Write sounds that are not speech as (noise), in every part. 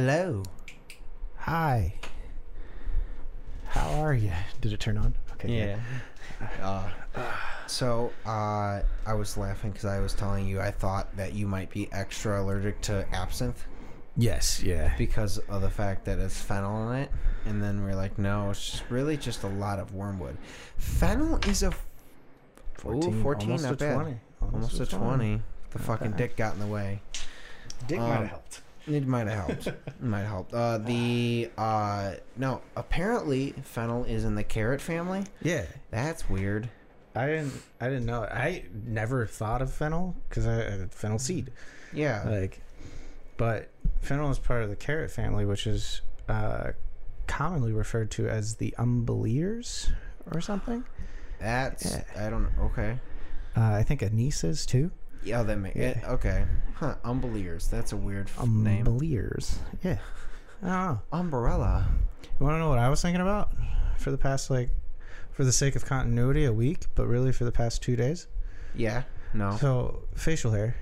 Hello. Hi. How are you? Did it turn on? Okay. good. Uh, so uh, I was laughing because I was telling you I thought that you might be extra allergic to absinthe Yes. Yeah. because of the fact that it's fennel in it, and then we're like, no, it's just really just a lot of wormwood. Fennel is a 14, 14 almost not a bad. 20. almost a 20. The Not fucking bad. dick got in the way. Dick Um, might have helped. It might have helped. (laughs) It might have helped. Uh, the uh, no, apparently fennel is in the carrot family. Yeah. That's weird. I didn't. I didn't know. I never thought of fennel because I had fennel seed. Yeah. Like, but fennel is part of the carrot family, which is uh, commonly referred to as the umbelliers or something. That's Yeah. I don't okay. Uh, I think anisas too. Yeah, that makes Yeah. okay. Huh? Umbeliers. That's a weird f- name. Umbelliers. Yeah. I don't know. Umbrella. You want to know what I was thinking about for the past like, for the sake of continuity, a week, but really for the past two days. Yeah. No. So facial hair.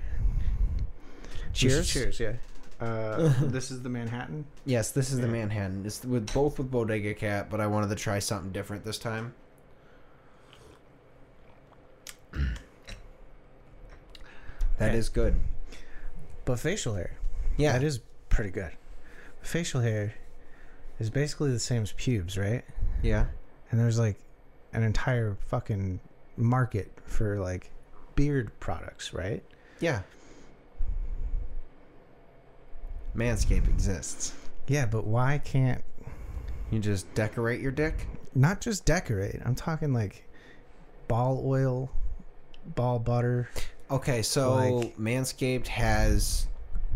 Cheers. Cheers. Yeah. Uh, (laughs) this is the Manhattan. Yes, this is the Manhattan. It's with both with Bodega Cat, but I wanted to try something different this time. (clears throat) That Okay. is good. But facial hair. Yeah. That is pretty good. Facial hair is basically the same as pubes, right? Yeah. And there's like an entire fucking market for like beard products, right? Yeah. Manscape exists. Yeah, but why can't You just decorate your dick. not just decorate? I'm talking like ball oil, ball butter. Okay, so Like- Manscaped has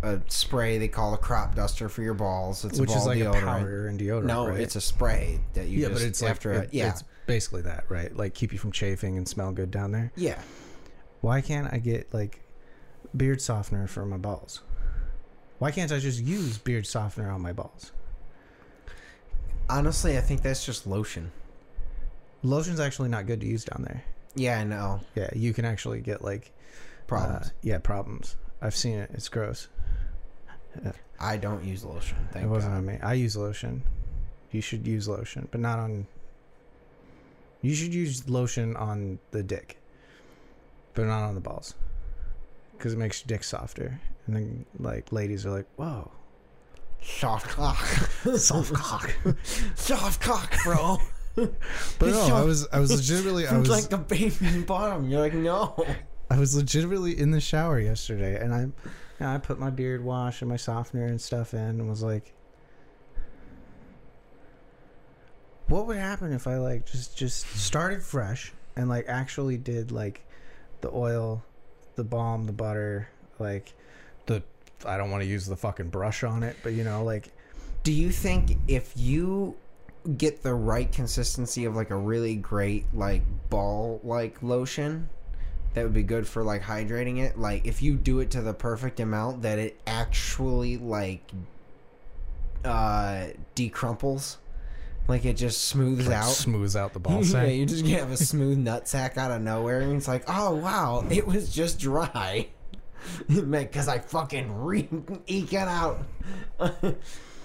a spray they call a crop duster for your balls. It's which is like deodorant. a powder and deodorant. No, right? it's a spray that you yeah, but it's after like a, it- yeah it's basically that, right? Like keep you from chafing and smell good down there. yeah. Why can't I get like beard softener for my balls? Why can't I just use beard softener on my balls? Honestly, I think that's just lotion. Lotion's actually not good to use down there. Yeah, I know. Yeah, you can actually get like Problems. uh, yeah, problems. I've seen it. It's gross. I don't use lotion. Thank it wasn't God. on me. I use lotion. You should use lotion, but not on. You should use lotion on the dick, but not on the balls, because it makes your dick softer. And then, like, ladies are like, "Whoa, Soft cock. (laughs) soft cock." Soft cock, bro. (laughs) But no, I was, I was (laughs) legitimately, I was, like a baby in the baby's bottom. You're like, no. I was legitimately in the shower yesterday, and I, you know, I put my beard wash and my softener and stuff in, and was like, "What would happen if I like just just started fresh and like actually did like the oil, the balm, the butter, like the I don't want to use the fucking brush on it, but you know, like Do you think if you get the right consistency of like a really great like ball like lotion that would be good for like hydrating it. Like if you do it to the perfect amount that it actually like uh decrumples. Like it just smooths like, out. smooths out the (laughs) ball sack. yeah, you just have a smooth nut sack out of nowhere and it's like oh wow it was just dry. (laughs) Because i fucking re eke it out. (laughs)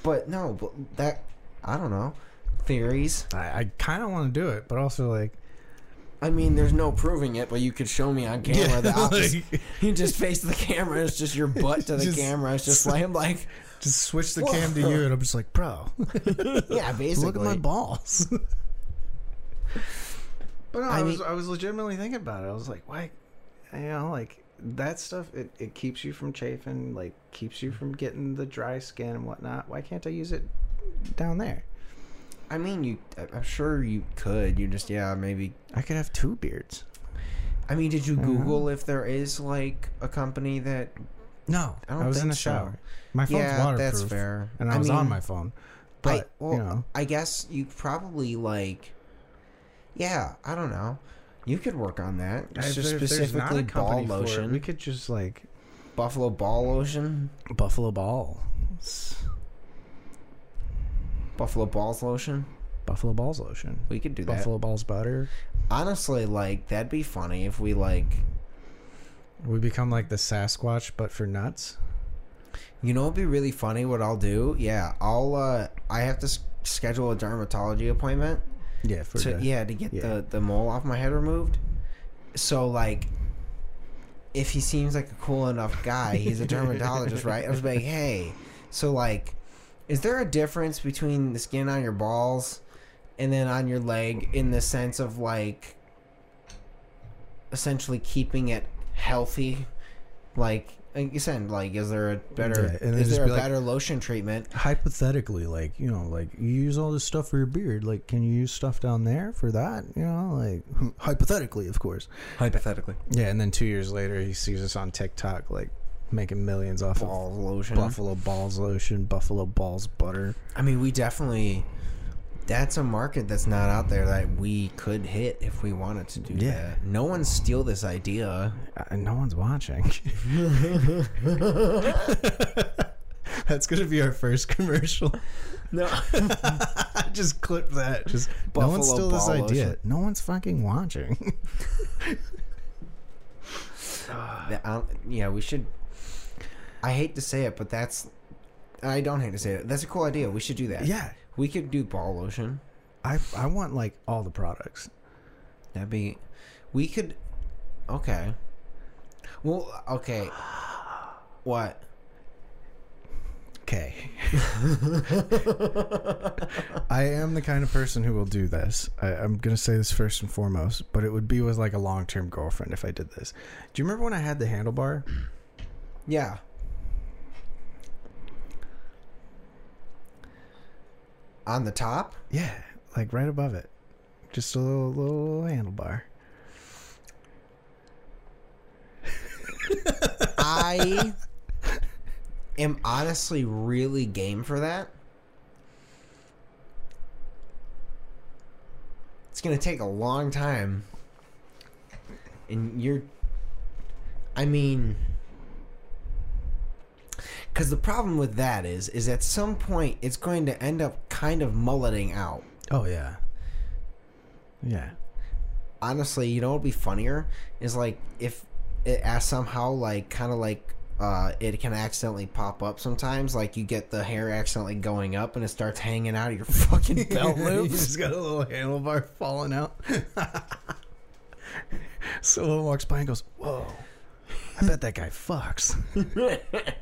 But no but that i don't know theories I, I kind of want to do it, but also like i mean there's no proving it but you could show me on (laughs) camera the opposite like, you just face the camera it's just your butt to the Just- camera it's just like i'm (laughs) like just switch the cam to you, and I'm just like, bro. (laughs) yeah basically Look at my balls. but no, I I, was mean- I was legitimately thinking about it. I was like, why, you know, like that stuff. It, it keeps you from chafing, like keeps you from getting the dry skin and whatnot. Why can't I use it down there? I mean you i'm sure you could you just yeah maybe I could have two beards. I mean, did you. Google mm-hmm. if there is like a company that? No, I I, was in the so. shower. My phone's yeah, waterproof, that's fair. and I was mean, on my phone. I, But well, you know, I guess you probably like. Yeah, I don't know. You could work on that. It's just there- specifically ball for it, lotion, we could just like buffalo ball lotion, buffalo ball, buffalo balls lotion. buffalo balls lotion, We could do that. buffalo balls butter. Honestly, like that'd be funny if we like. We become like the Sasquatch, but for nuts. You know it'd be really funny? What I'll do? Yeah, I'll. uh I have to s- schedule a dermatology appointment. Yeah, for to, the- yeah to get yeah. the the mole off my head removed. So like, if he seems like a cool enough guy, he's a (laughs) dermatologist, right? I was like, hey, so like, is there a difference between the skin on your balls and then on your leg in the sense of like, essentially keeping it healthy, like. Like you said, like, is there a better, Yeah, and is there a be like- better lotion treatment? hypothetically, like you know, like you use all this stuff for your beard. Like, can you use stuff down there for that? You know, like (laughs) hypothetically, of course. Hypothetically, Yeah, and then two years later, he sees us on TikTok, like making millions off balls lotion. buffalo balls lotion, buffalo balls butter. I mean, we definitely. That's a market that's not out there that we could hit if we wanted to do Yeah. that. No one steal this idea. Uh, no one's watching. (laughs) (laughs) That's gonna be our first commercial. No. (laughs) Just clip that. Just no one's Buffalo still this idea. lotion. No one's fucking watching. yeah, we should. I hate to say it, but that's. I don't hate to say it. That's a cool idea. We should do that. yeah, We could do ball lotion. I I want like all the products. That'd be. We could. Okay. Well, okay. What? Okay. (laughs) I am the kind of person who will do this. I, I'm gonna say this first and foremost, but it would be with like a long term girlfriend if I did this. Do you remember when I had the handlebar? Yeah. On the top? Yeah, like right above it, just a little little handlebar. (laughs) I am honestly really game for that. It's gonna take a long time. And you're I mean because the problem with that is is at some point it's going to end up kind of mulleting out Oh yeah, yeah. honestly, you know what would be funnier is like if it as somehow like kind of like uh it can accidentally pop up sometimes like you get the hair accidentally going up and it starts hanging out of your (laughs) fucking (laughs) belt you loops. just got a little handlebar falling out. Someone walks by and goes, "Whoa, I bet that guy fucks." (laughs)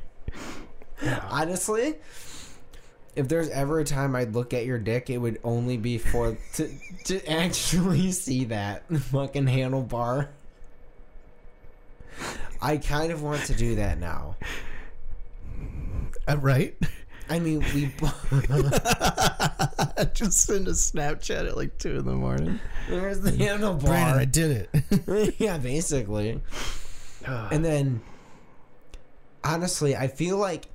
Honestly, if there's ever a time I'd look at your dick, it would only be for to to (laughs) actually see that (laughs) fucking handlebar. I kind of want to do that now. Uh, right? I mean, we (laughs) just send a Snapchat at like two in the morning. there's the handlebar. Brandon, I did it. yeah, basically. (sighs) And then, honestly, I feel like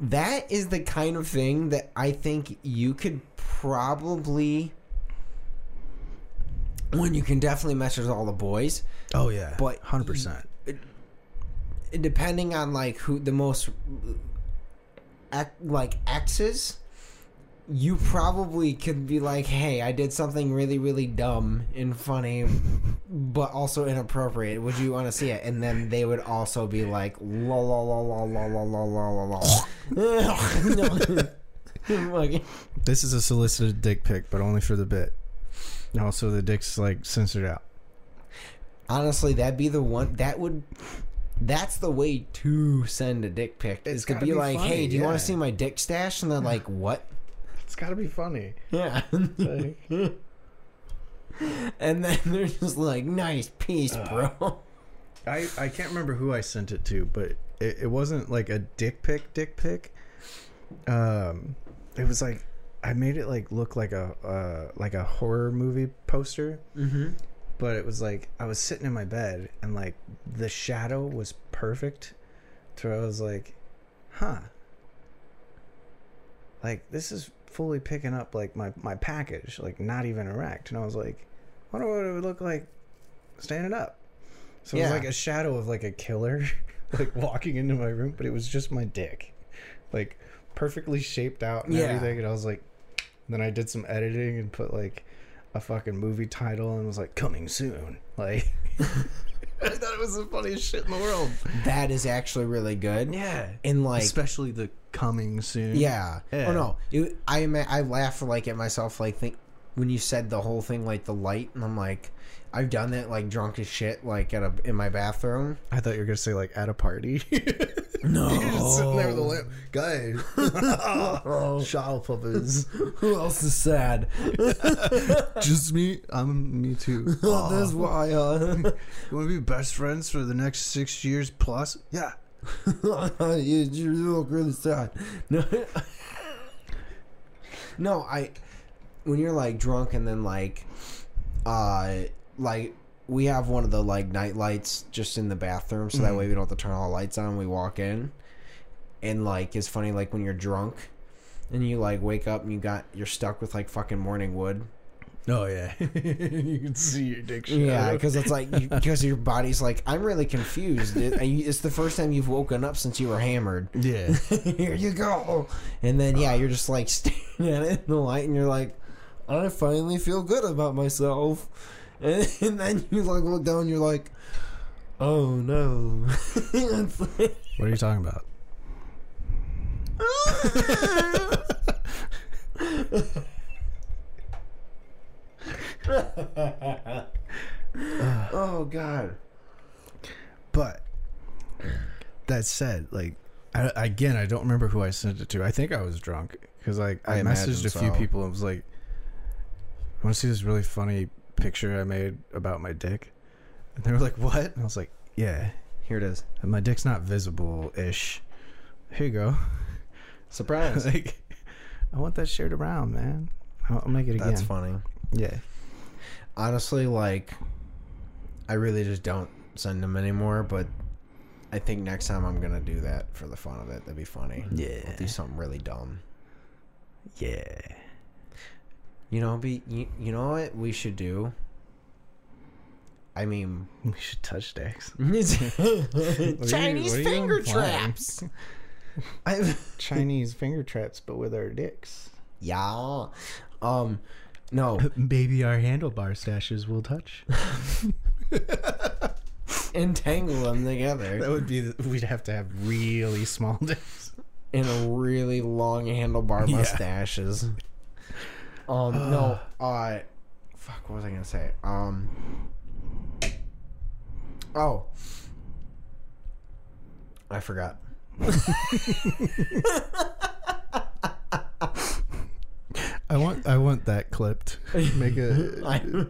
that is the kind of thing that I think you could probably. When you can definitely mess with all the boys, oh yeah, But hundred percent. depending on like who the most uh, ac- like exes, you probably could be like, "Hey, I did something really, really dumb and funny, but also inappropriate. Would you want to see it?" And then they would also be like, "La la la la la la la la la la." (laughs) This is a solicited dick pic, but only for the bit. Also, the dick's like censored out. Honestly, that'd be the one that would. That's the way to send a dick pic. Is It's to gotta be be like, funny, "Hey, do you want to see my dick stash?" And they're like, "What?" Got to be funny. Yeah. Like, (laughs) and then they're just like, nice piece, bro. I I can't remember who I sent it to, but it, it wasn't like a dick pic. Dick pic. Um, it was like I made it like look like a uh like a horror movie poster. Mm-hmm. but it was like I was sitting in my bed and like the shadow was perfect to where I was like, huh. Like this is fully picking up like my, my package, like not even erect. And I was like, wonder what it would look like standing up. So it was like a shadow of like a killer (laughs) like walking into my room, but it was just my dick. Like perfectly shaped out and Yeah. everything. And I was like then I did some editing and put like a fucking movie title and was like coming soon. Like (laughs) (laughs) I thought it was the funniest shit in the world. That is actually really good. Yeah. And like Especially the coming soon. Yeah. Yeah. Oh no. It, I. I laugh like at myself. Like think when you said the whole thing, like the light, and I'm like, I've done that like drunk as shit, like at a in my bathroom. I thought you were gonna say like at a party. (laughs) No. (laughs) You're just sitting there with a lamp. Guys. Shadow puppets. Who else is sad? (laughs) Just me. I'm me too. That's why. Uh, You want to be best friends for the next six years plus? Yeah. you, you look really sad. No. no, I. When you're like drunk and then like, uh, like we have one of the like night lights just in the bathroom, so that mm-hmm. way we don't have to turn all the lights on. when We walk in, and like it's funny like when you're drunk, and you like wake up and you got you're stuck with like fucking morning wood. Oh yeah. (laughs) you can see your dick. Yeah, because it's like because your body's like I'm really confused. It, it's the first time you've woken up since you were hammered. Yeah. (laughs) Here you go. And then yeah, you're just like (laughs) staring at it in the light, and you're like, I finally feel good about myself. And, (laughs) and then you like look down, and you're like, oh no. (laughs) Like- What are you talking about? (laughs) oh god. But that said, like I, again, I don't remember who I sent it to. I think I was drunk because like I, I messaged a few people and was like, I "Want to see this really funny picture I made about my dick?" And they were like, "What?" And I was like, "Yeah, Here it is. my dick's not visible ish. Here you go." (laughs) Surprise. like, I want that shared around, man. I'll, I'll make it again. That's funny. Yeah. Honestly, like, I really just don't send them anymore. But I think next time I'm gonna do that for the fun of it. That'd be funny. Yeah. I'll do something really dumb. Yeah. You know, be you, you know what we should do. I mean, We should touch dicks. Chinese (laughs) what are you finger traps. (laughs) (laughs) Chinese finger traps, but with our dicks. yeah. Um, no, Baby, our handlebar stashes will touch. entangle them together That would be. The, we'd have to have really small dicks. and a really long handlebar Yeah. Mustaches. Um, (gasps) no, uh, fuck. What was I gonna say? Um, oh, I forgot. I want. I want that clipped. (laughs) Make it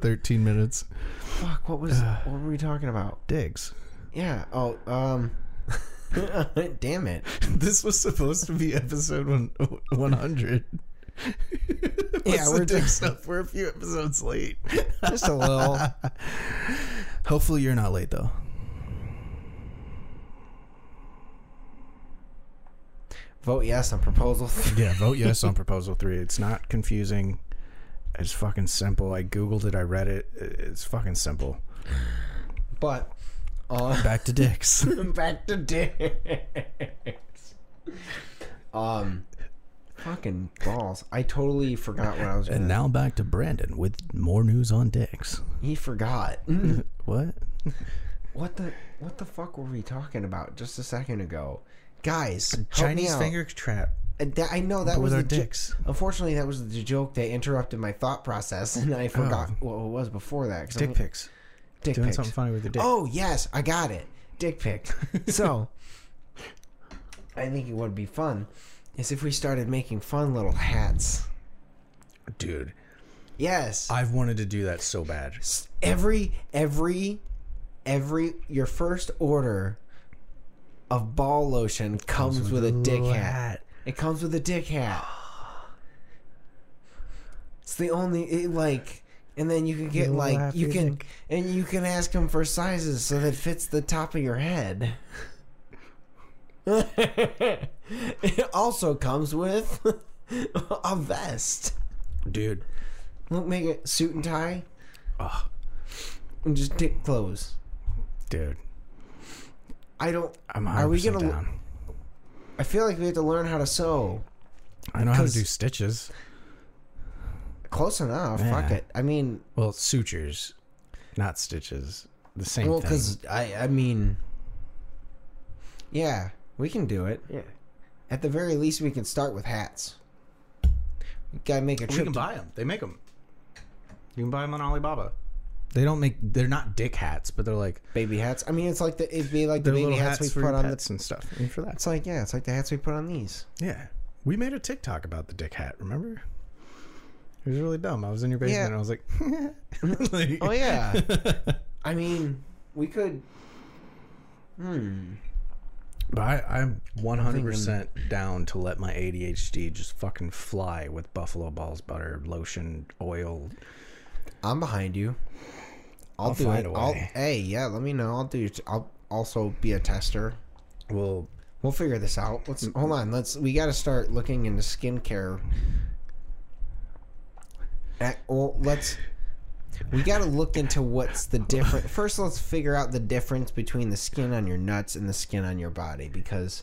thirteen minutes. Fuck. What was? (sighs) what were we talking about? Digs. Yeah. Oh. Um. (laughs) damn it. (laughs) This was supposed to be episode one one hundred. (laughs) Yeah, we're dick just- stuff. We're a few episodes late. (laughs) Just a little. (laughs) Hopefully, you're not late though. Vote yes on proposal. Three. Yeah, vote yes on proposal three. It's not confusing. It's fucking simple. I googled it. I read it. It's fucking simple. But. Uh, Back to dicks. back to dicks. Um. Fucking balls. I totally forgot what I was. Gonna, and now back to Brandon with more news on dicks. he forgot. (laughs) What? what the what the fuck were we talking about just a second ago, guys? help me Chinese out. finger trap Uh, that- I know that but was with our the jo- dicks. Unfortunately, that was the joke that interrupted my thought process, and I forgot what it was before that. 'cause Oh. Dick I'm- pics. Dick Doing pics. something funny with your dick. Oh yes, I got it. Dick pic. (laughs) so, I think it would be fun is if we started making fun little hats. dude, Yes. I've wanted to do that so bad. Every every every your first order of ball lotion comes, with, a dick little hat. It comes with a dick hat. It's the only it, like and then you can get like you can and you can ask them for sizes so that it fits the top of your head. It (laughs) also comes with (laughs) a vest. Dude, Look, make it suit and tie oh, and just dick clothes. dude, I don't. I'm 100% Are we gonna- down. I feel like we have to learn how to sew. I know how to do stitches. Close enough. Fuck it. I mean, Well, sutures, not stitches. the same well, because I, I mean, yeah, we can do it. yeah, At the very least, we can start with hats. We gotta make a trip. we can to- buy them. They make them. You can buy them on Alibaba. They don't make. They're not dick hats, but they're like baby hats. I mean, it's like the it'd be like the baby hats, hats, we put on the. and stuff. And for that, It's like yeah, it's like the hats we put on these. yeah, we made a TikTok about the dick hat. Remember? It was really dumb. I was in your basement. Yeah. and I was like, like- (laughs) Oh yeah. (laughs) I mean, we could. Hmm. But I, I'm 100% down to let my ADHD just fucking fly with buffalo balls, butter, lotion, oil. I'm behind you. I'll, I'll do find it. a I'll, way. hey, yeah, let me know. I'll do. I'll also be a tester. Well, We'll figure this out. Let's hold on. Let's. We got to start looking into skincare. At, well, let's. We got to look into what's the different. First, let's figure out the difference between the skin on your nuts and the skin on your body because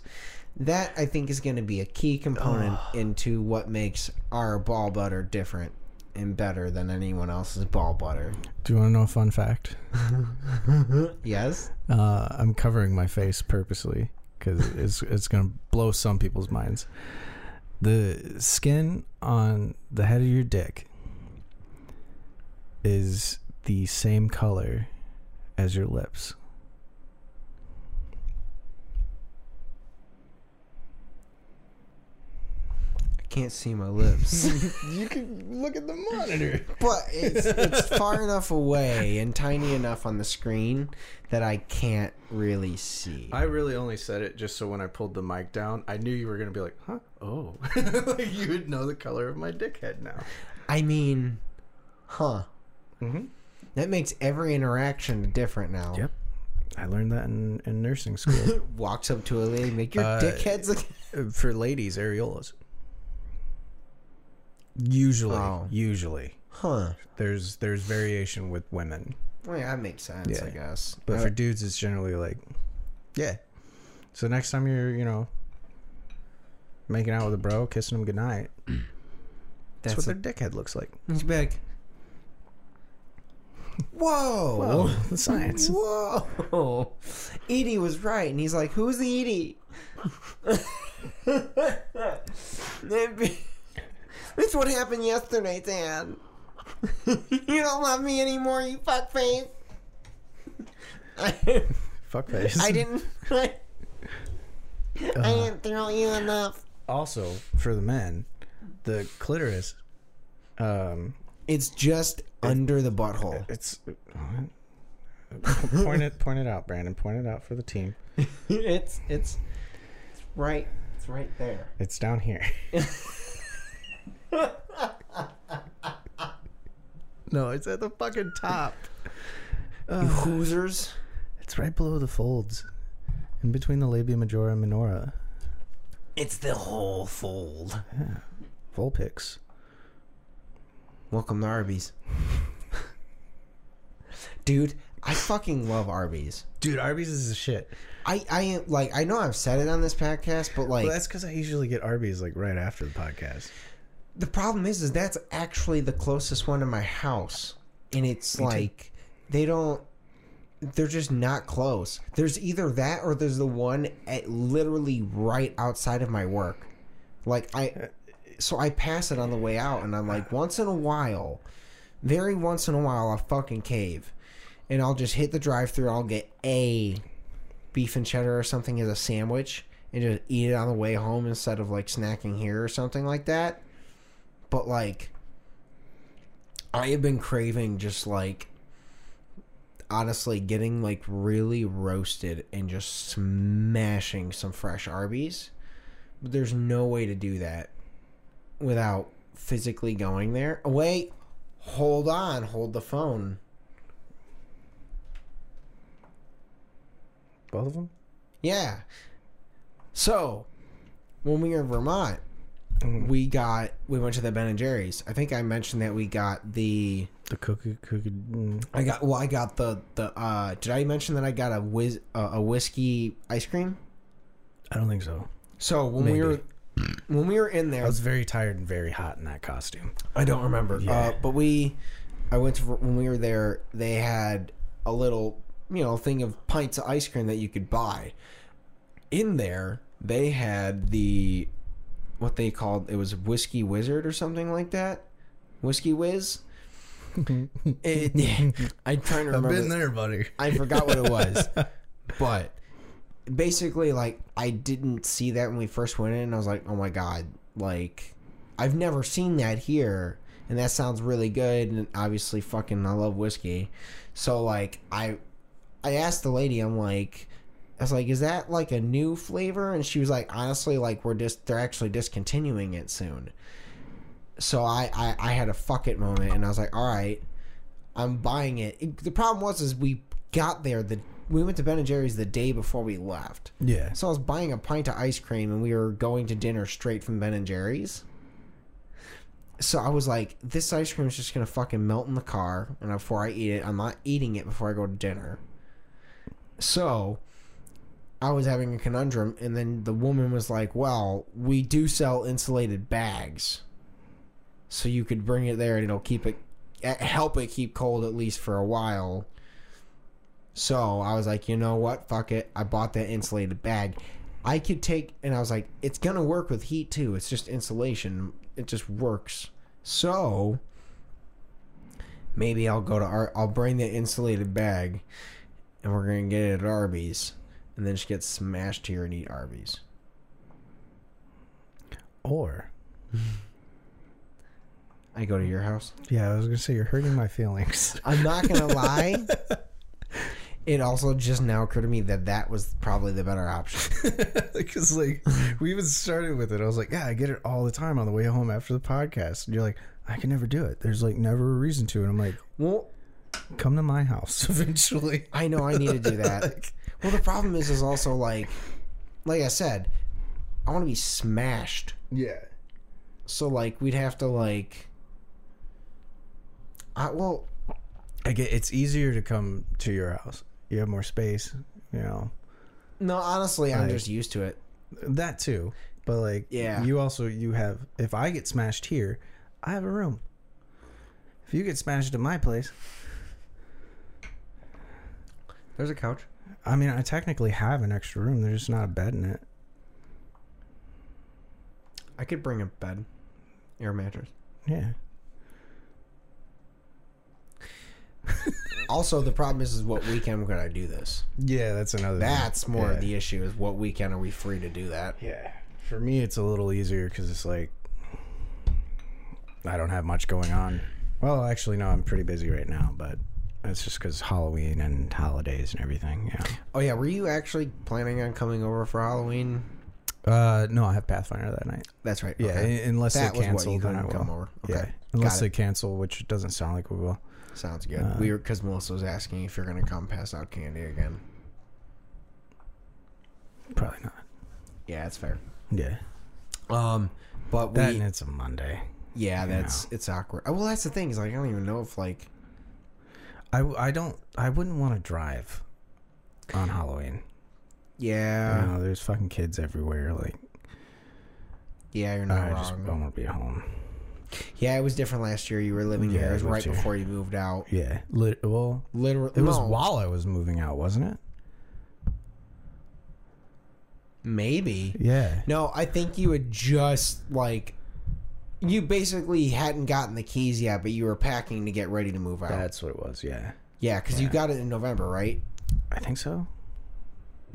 that I think is going to be a key component into what makes our ball butter different and better than anyone else's ball butter. do you want to know a fun fact? (laughs) Yes. Uh, I'm covering my face purposely because it's it's gonna blow some people's minds. The skin on the head of your dick is the same color as your lips. I can't see my lips. (laughs) you can look at the monitor. But it's it's far enough away and tiny enough on the screen that I can't really see. I really only said it just so when I pulled the mic down, I knew you were gonna be like, "Huh? Oh, (laughs) like you would know the color of my dickhead now." I mean, huh? Mm-hmm. That makes every interaction different now. Yep. I learned that in, in nursing school. (laughs) Walks up to a lady, make your Uh, dickheads. Uh, For ladies, areolas. Usually, Oh. usually Huh? there's there's variation with women, Well, yeah, that makes sense. Yeah. I guess. but Uh, for dudes, it's generally like, yeah. So next time you're you know making out with a bro, kissing him goodnight, (clears throat) that's, that's what a, their dickhead looks like. he's big. Whoa! Whoa, the science. Whoa! Edie was right, and he's like, "Who's the Edie?" (laughs) That's what happened yesterday, Dan. (laughs) you don't love me anymore, you fuckface. I, Fuck face. (laughs) I didn't. I, Uh, I didn't throw you enough. Also, for the men, the clitoris, um, It's just under the butthole. it's point it point it out, Brandon. Point it out for the team. it's (laughs) it's it's right. It's right there. It's down here. (laughs) no, it's at the fucking top. (sighs) You Hoosers. It's right below the folds, in between the labia majora and minora. It's the whole fold. Yeah. Volpix. Welcome to Arby's. (laughs) Dude, I fucking love Arby's. Dude, Arby's is the shit. I I am like I know I've said it on this podcast, but like Well, that's because I usually get Arby's like right after the podcast. the problem is is that's actually the closest one to my house. And it's Me too. like they don't they're just not close. There's either that or there's the one at literally right outside of my work. Like I uh, so I pass it on the way out and I'm like once in a while, very once in a while I'll fucking cave. And I'll just hit the drive through, I'll get a beef and cheddar or something as a sandwich and just eat it on the way home instead of like snacking here or something like that. But like I have been craving just like honestly getting like really roasted and just smashing some fresh Arby's. But there's no way to do that without physically going there. Wait, hold on, hold the phone. Both of them? Yeah. So, when we were in Vermont, Mhm. we got we went to the Ben and Jerry's. I think I mentioned that we got the The cookie, cookie. mm, I got well I got the the uh did I mention that I got a whiz uh, a whiskey ice cream? I don't think so. So when Maybe. we were when we were in there, I was very tired and very hot in that costume. I don't remember. Yeah. Uh, but we, I went to when we were there. They had a little you know thing of pints of ice cream that you could buy. In there, they had the what they called it was whiskey wizard or something like that, whiskey whiz. (laughs) It, I'm trying to I've remember. been there, buddy. I forgot what it was, (laughs) but basically, like I didn't see that when we first went in. and I was like, oh my god, like I've never seen that here, and that sounds really good. And obviously, fucking, I love whiskey, so like I, I asked the lady, I'm like. I was like, "Is that like a new flavor?" And she was like, "Honestly, like we're just they're actually discontinuing it soon." So I, I I had a fuck it moment, and I was like, "All right, I'm buying it. It- The problem was is we got there the we went to Ben and Jerry's the day before we left. Yeah. So I was buying a pint of ice cream and we were going to dinner straight from Ben and Jerry's. So I was like, this ice cream is just gonna fucking melt in the car, and before I eat it, I'm not eating it before I go to dinner. So I was having a conundrum, and then the woman was like, "Well, we do sell insulated bags, so you could bring it there, and it'll keep it, help it keep cold at least for a while." So I was like, you know what? Fuck it. I bought that insulated bag. I could take, and I was like, it's gonna work with heat too. It's just insulation. It just works. So maybe I'll go to Ar- I'll bring the insulated bag, and we're gonna get it at Arby's, and then just get smashed here and eat Arby's. Or I go to your house. yeah, I was gonna say you're hurting my feelings. I'm not gonna lie. (laughs) It also just now occurred to me that that was probably the better option. (laughs) Because like we even started with it. I was like, yeah, I get it all the time on the way home after the podcast. And you're like, I can never do it. There's like never a reason to. And I'm like, Well, come to my house (laughs) eventually. I know I need to do (laughs) that. Like- well, the problem is, is also like, like I said, I want to be smashed. Yeah. So like, we'd have to like, I well, I get it's easier to come to your house. You have more space, you know. no, honestly, I'm Like- just used to it. That too. But like Yeah. you also you have if I get smashed here, I have a room. If you get smashed at my place, There's a couch. I mean I technically have an extra room. There's just not a bed in it. I could bring a bed, air mattress. Yeah. (laughs) Also, the problem is, is what weekend could I do this? Yeah, that's another thing. That's more yeah. of the issue. Is what weekend are we free to do that? Yeah. For me, it's a little easier because it's like I don't have much going on. Well, actually, no, I'm pretty busy right now, but it's just because Halloween and holidays and everything. Yeah. Oh yeah, were you actually planning on coming over for Halloween? Uh, no, I have Pathfinder that night. That's right. Yeah, okay. unless that they cancel, then I will. come over. Okay, Yeah, unless they it. cancel, which doesn't sound like we will. Sounds good. uh, we were because Melissa was asking if you're gonna come pass out candy again. Probably not. Yeah, that's fair. Yeah, Um, but we that and it's a Monday. yeah, that's it's awkward. Oh, well, that's the thing is like I don't even know if like I, I don't I wouldn't want to drive on Halloween. yeah you know, there's fucking kids everywhere. Like yeah you're not I just wrong. I want to be home. Yeah, it was different last year. You were living Yeah, here. It was right here. before you moved out. Yeah, Lit- well, Literally, it was no, while I was moving out, wasn't it? maybe. Yeah. No, I think you had just like you basically hadn't gotten the keys yet, but you were packing to get ready to move out. That's what it was. Yeah, yeah, because you got it in November, right? I think so.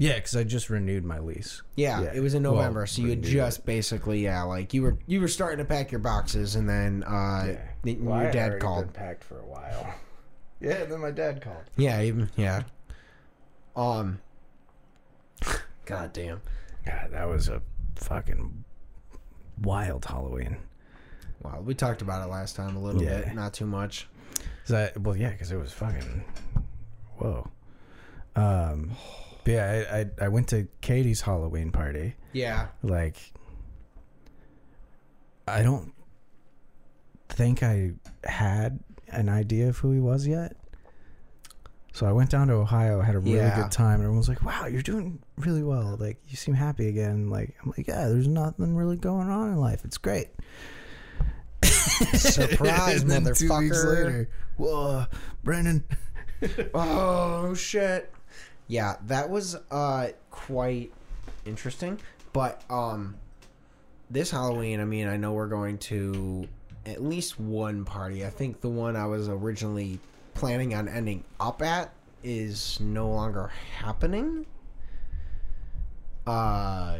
Yeah, because I just renewed my lease. Yeah, Yeah. it was in Well, November, so you had renewed just basically yeah, like you were you were starting to pack your boxes, and then uh, y- your dad called. packed for a while. (laughs) Yeah, then my dad called. Yeah, even yeah. Um. God damn. God, that was a fucking wild Halloween. Wow, we talked about it last time a little Yeah. bit, not too much. Is that well? Yeah, because it was fucking whoa. Um, (sighs) (sighs) (sighs) but yeah, I, I I went to Katie's Halloween party. Yeah. Like, I don't think I had an idea of who he was yet. So I went down to Ohio, had a really Yeah. good time, and everyone was like, "Wow, you're doing really well. Like, you seem happy again." Like, I'm like, "Yeah, there's nothing really going on in life. It's great." (laughs) Surprise, then Two weeks later, whoa, Brandon, (laughs) oh shit. Yeah, that was uh quite interesting. But um this Halloween, I mean, I know we're going to at least one party. I think the one I was originally planning on ending up at is no longer happening. Uh,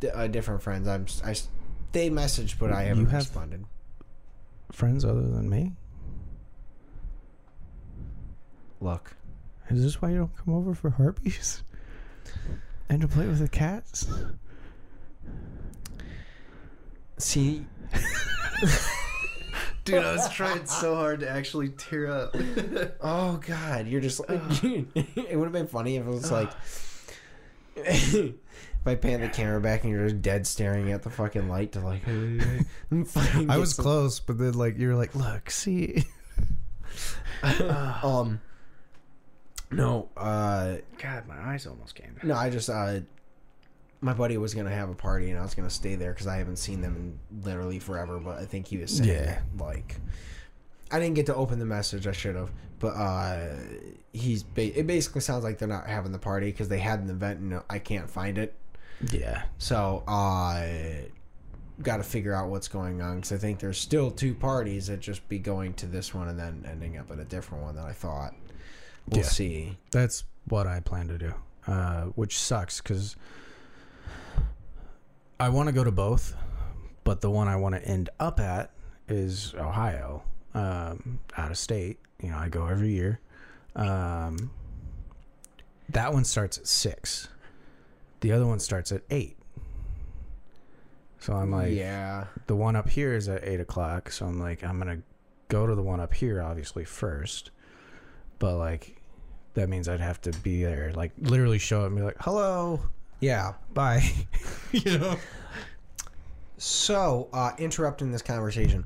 d- uh different friends. I'm I they messaged, but I haven't have- responded. Friends other than me? Look, Is this why you don't come over for Arby's? And to play with the cats? see, (laughs) Dude, I was trying so hard to actually tear up. (laughs) Oh God, you're just like (laughs) it would have been funny if it was like if I pan the camera back and you're just dead staring at the fucking light to like I was some- close, but then like you're like, look, see. um no uh God, my eyes almost came. no I just uh my buddy was gonna have a party and I was gonna stay there because I haven't seen them in literally forever but I think he was saying Yeah. that, like I didn't get to open the message I should have but uh he's ba- it basically sounds like they're not having the party because they had an event and I can't find it Yeah. So I got to figure out what's going on because I think there's still two parties that just be going to this one and then ending up at a different one that I thought. We'll Yeah. see. That's what I plan to do, uh, which sucks because I want to go to both, but the one I want to end up at is Ohio, um, out of state. You know, I go every year. Um, that one starts at six. The other one starts at eight. So I'm like, yeah, the one up here is at eight o'clock, so I'm like, I'm gonna go to the one up here, obviously first, but like, that means I'd have to be there, like, literally show up and be like, "Hello, yeah. bye," (laughs) you know. So uh, interrupting this conversation,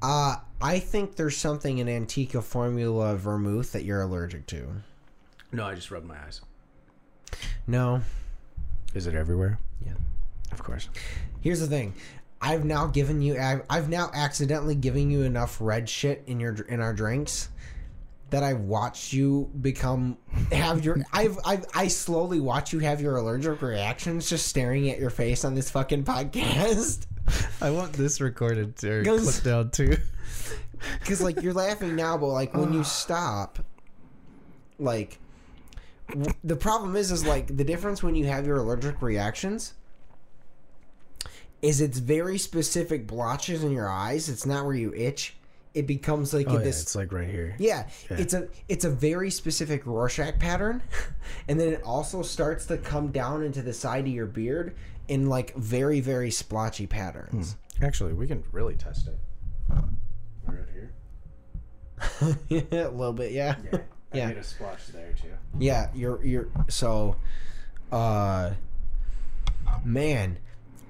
uh, I think there's something in Antica Formula Vermouth that you're allergic to. No, I just rubbed my eyes. No, Is it everywhere? Yeah. of course. Here's the thing. I've now given you I've, I've now accidentally given you enough red shit in your in our drinks that I've watched you become have your I've I've I slowly watch you have your allergic reactions just staring at your face on this fucking podcast. (laughs) I want this recorded or Goes- clipped down too. (laughs) Cuz like you're laughing now but like when you (sighs) stop like w- the problem is is like the difference when you have your allergic reactions is it's very specific blotches in your eyes. It's not where you itch. It becomes like Oh, yeah, this it's like right here. Yeah, Yeah. it's a it's a very specific Rorschach pattern, (laughs) and then it also starts to come down into the side of your beard in like very very splotchy patterns. Actually, we can really test it. Right here. (laughs) a little bit, yeah. Yeah, Yeah. made a splotch there too. Yeah, you're you're so uh man,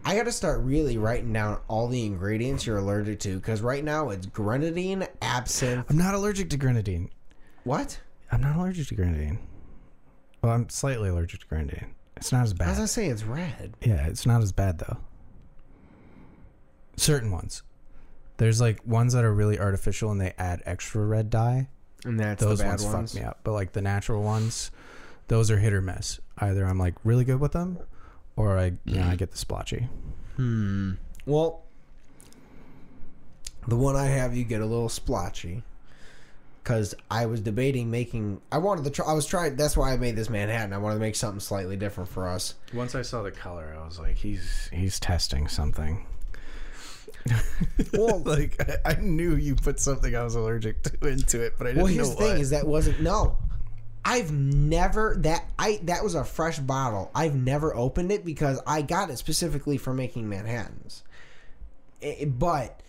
I got to start really writing down all the ingredients you're allergic to cuz right now it's grenadine, absinthe. I'm not allergic to grenadine. What? I'm not allergic to grenadine. Well, I'm slightly allergic to grenadine. It's not as bad. As. I say it's red. Yeah, it's not as bad though. Certain ones. There's like ones that are really artificial and they add extra red dye. And that's Those the bad ones, ones. fuck me up. But like the natural ones, those are hit or miss. Either I'm like really good with them, or I you know I get the splotchy. Hmm. Well, the one I have, you get a little splotchy. Because I was debating making. I wanted to try. I was trying. That's why I made this Manhattan. I wanted to make something slightly different for us. Once I saw the color, I was like, he's he's testing something. Well, (laughs) like I, I knew you put something I was allergic to into it, but I didn't well, here's know the thing: what. is that wasn't no. I've never that I that was a fresh bottle. I've never opened it because I got it specifically for making Manhattans. I- but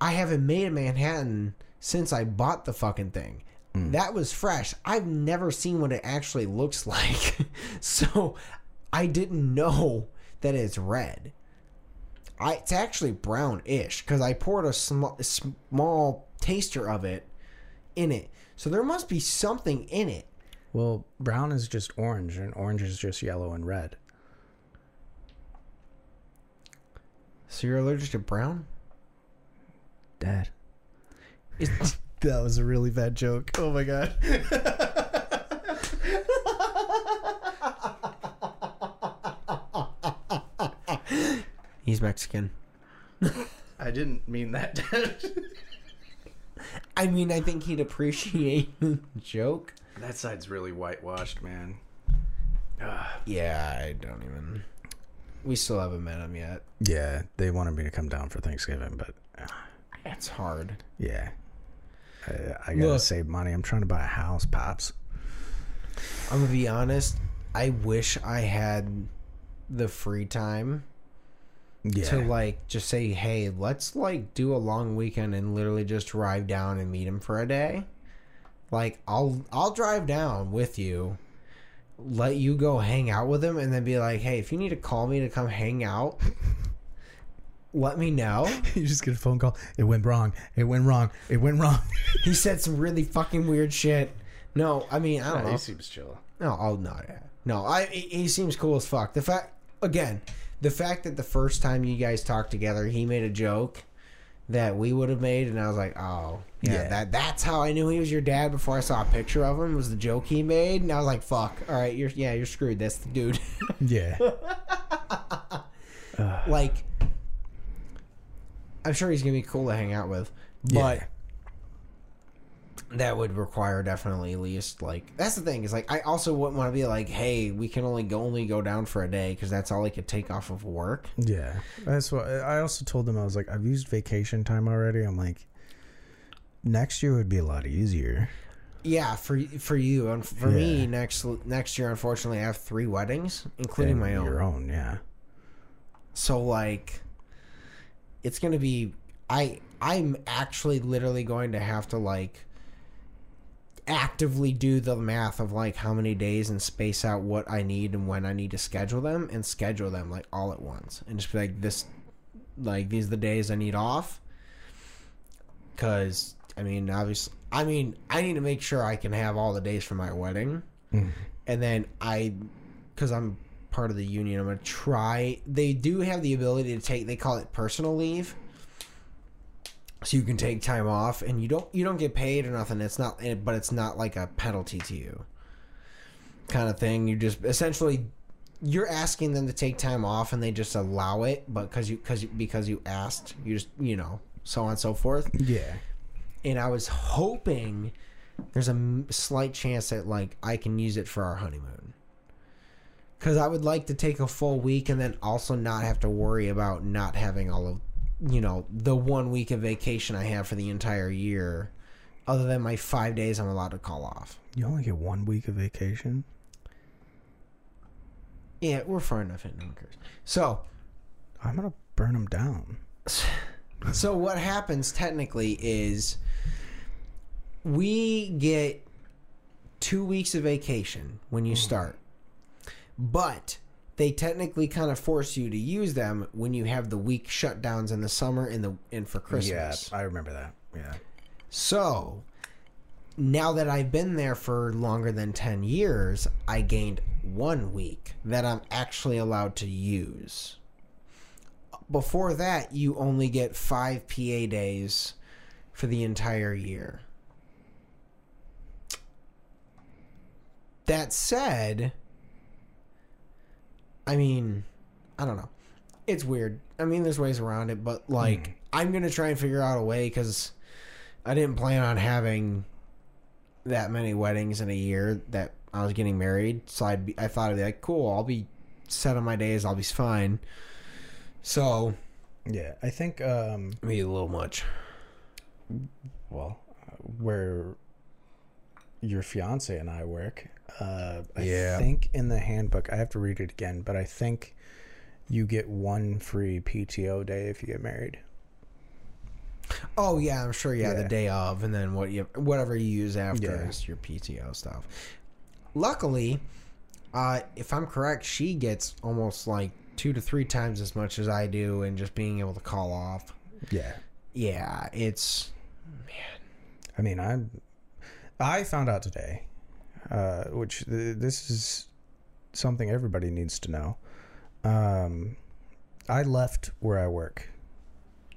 I haven't made a Manhattan since I bought the fucking thing. Hmm. That was fresh. I've never seen what it actually (laughs) looks like. so I didn't know that it's red. I, it's actually brownish because I poured a small, small taster of it in it. So there must be something in it. Well, brown is just orange, and orange is just yellow and red. So you're allergic to brown? Dad. (laughs) That was a really bad joke. Oh my god. He's Mexican. (laughs) I didn't mean that. (laughs) I mean, I think he'd appreciate (laughs) the joke. that side's really whitewashed, man. Yeah, I don't even. We still haven't met him yet. Yeah, they wanted me to come down for Thanksgiving, but uh, It's hard. yeah. I, I gotta Look. save money. I'm trying to buy a house, pops. I'm gonna be honest. I wish I had the free time Yeah. to like just say, "Hey, let's like do a long weekend and literally just drive down and meet him for a day." Like I'll I'll drive down with you, let you go hang out with him, and then be like, "Hey, if you need to call me to come hang out, let me know." (laughs) you just get a phone call. It went wrong. It went wrong. It went wrong. (laughs) He said some really fucking weird shit. No, I mean I don't know. He seems chill. No, oh no, yeah. no. I he he seems cool as fuck. The fact again, the fact that the first time you guys talked together, he made a joke that we would have made, and I was like, oh yeah, Yeah. that that's how I knew he was your dad before I saw a picture of him. Was the joke he made, and I was like, fuck. All right, you're yeah, you're screwed. That's the dude. (laughs) Yeah. like, I'm sure he's gonna be cool to hang out with, but. Yeah. That would require definitely at least like that's the thing is like I also wouldn't want to be like hey we can only go only go down for a day because that's all I could take off of work Yeah, that's what I also told them. I was like, I've used vacation time already. I'm like, next year would be a lot easier. Yeah, for for you and for me next next year, unfortunately, I have three weddings, including And my own. Your own, yeah. So like, it's gonna be I I'm actually literally going to have to like actively do the math of like how many days and space out what I need and when I need to schedule them and schedule them like all at once and just be like this like these are the days I need off. Cuz I mean obviously I mean I need to make sure I can have all the days for my wedding. Mm. and then I cuz I'm part of the union I'm going to try they do have the ability to take they call it personal leave so you can take time off and you don't you don't get paid or nothing. It's not eh, but it's not like a penalty to you kind of thing. You just essentially you're asking them to take time off and they just allow it but because you because because you asked you just you know so on and so forth. Yeah. and i was hoping there's a slight chance that like i can use it for our honeymoon. Because i would like to take a full week and then also not have to worry about not having all of you know the one week of vacation i have for the entire year other than my five days i'm allowed to call off You only get one week of vacation. yeah we're far enough in no one cares so I'm gonna burn them down. So what happens technically is we get two weeks of vacation when you mm. start, but they technically kind of force you to use them when you have the week shutdowns in the summer and the and for Christmas. Yeah, I remember that. Yeah. So now that I've been there for longer than 10 years, I gained one week that I'm actually allowed to use. Before that, you only get five PA days for the entire year. That said, I mean, I don't know. It's weird. I mean, there's ways around it, but like, I'm gonna try and figure out a way because I didn't plan on having that many weddings in a year that I was getting married. So I'd be, I thought I'd be like, cool, I'll be set on my days, I'll be fine. So Yeah, I think um maybe a little much. well, uh, where your fiance and I work, uh I Yeah. think in the handbook, I have to read it again, but I think you get one free PTO day if you get married. Oh yeah, I'm sure. Yeah, the Yeah. day of, and then what you whatever you use after Yeah. is your PTO stuff. Luckily, uh, if I'm correct, she gets almost like two to three times as much as I do, and just being able to call off. Yeah. Yeah, it's man. I mean, I I found out today, uh, which th- this is something everybody needs to know. Um, I left where I work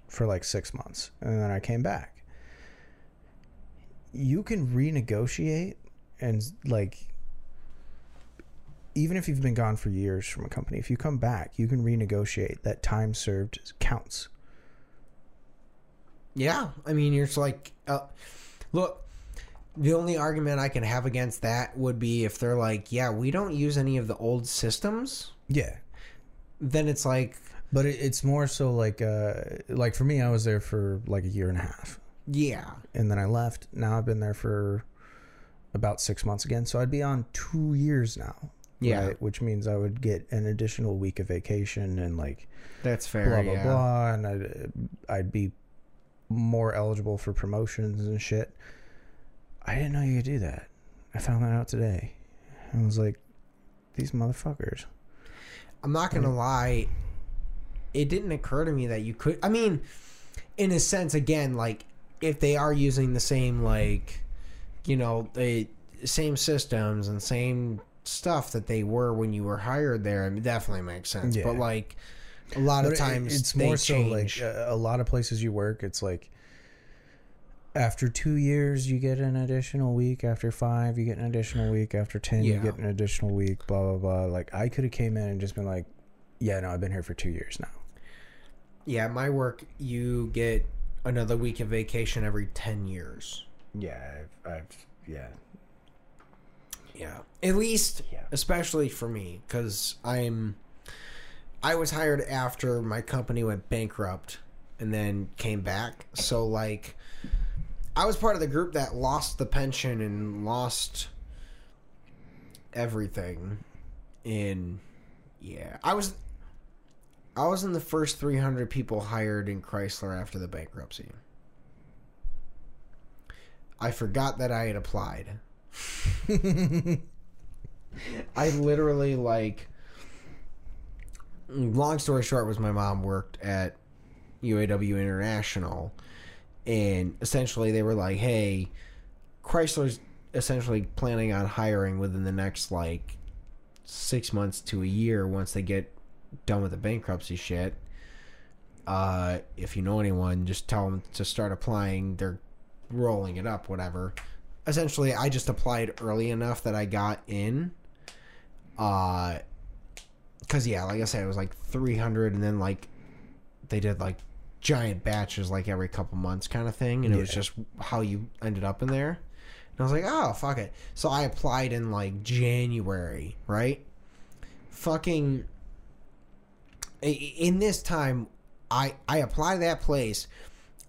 for like six months, and then I came back. you can renegotiate and like even if you've been gone for years from a company, if you come back, you can renegotiate that time served counts. Yeah, I mean, you're like, uh, look, the only argument I can have against that would be if they're like, yeah, we don't use any of the old systems. Yeah. Then it's like, But it, it's more so like uh like for me I was there for like a year and a half yeah, and then I left. Now I've been there for about 6 months again. So I'd be on 2 years now. Yeah. right? Which means I would get an additional week of vacation and like that's fair. blah blah yeah. blah and I'd I'd be more eligible for promotions and shit. I didn't know you could do that. I found that out today. I was like, these motherfuckers. I'm not gonna lie, it didn't occur to me that you could. I mean, in a sense, again, like if they are using the same like, you know, the same systems and same stuff that they were when you were hired there, it definitely makes sense. Yeah. But like a lot But of times, it's more so like a lot of places you work. It's like after two years you get an additional week. After five you get an additional week. After ten you get an additional week. Blah blah blah. Like I could have came in and just been like, yeah, no, I've been here for two years now. yeah, my work, you get another week of vacation every ten years. Yeah, I've, I've yeah. Yeah. At least, Yeah. especially for me, because I'm. I was hired after my company went bankrupt and then came back. So, like, I was part of the group that lost the pension and lost everything. In. Yeah. I was. I was in the first 300 people hired in Chrysler after the bankruptcy. I forgot that I had applied. (laughs) I literally like. Long story short, was my mom worked at UAW International, and essentially they were like, "Hey, Chrysler's essentially planning on hiring within the next like six months to a year once they get done with the bankruptcy shit. Uh, if you know anyone, just tell them to start applying. They're rolling it up, whatever." essentially I just applied early enough that I got in. Uh cuz yeah, like I said it was like 300 and then like they did like giant batches like every couple months kind of thing and it was just how you ended up in there. And I was like, "Oh, fuck it." So I applied in like January, right? Fucking in this time I I apply to that place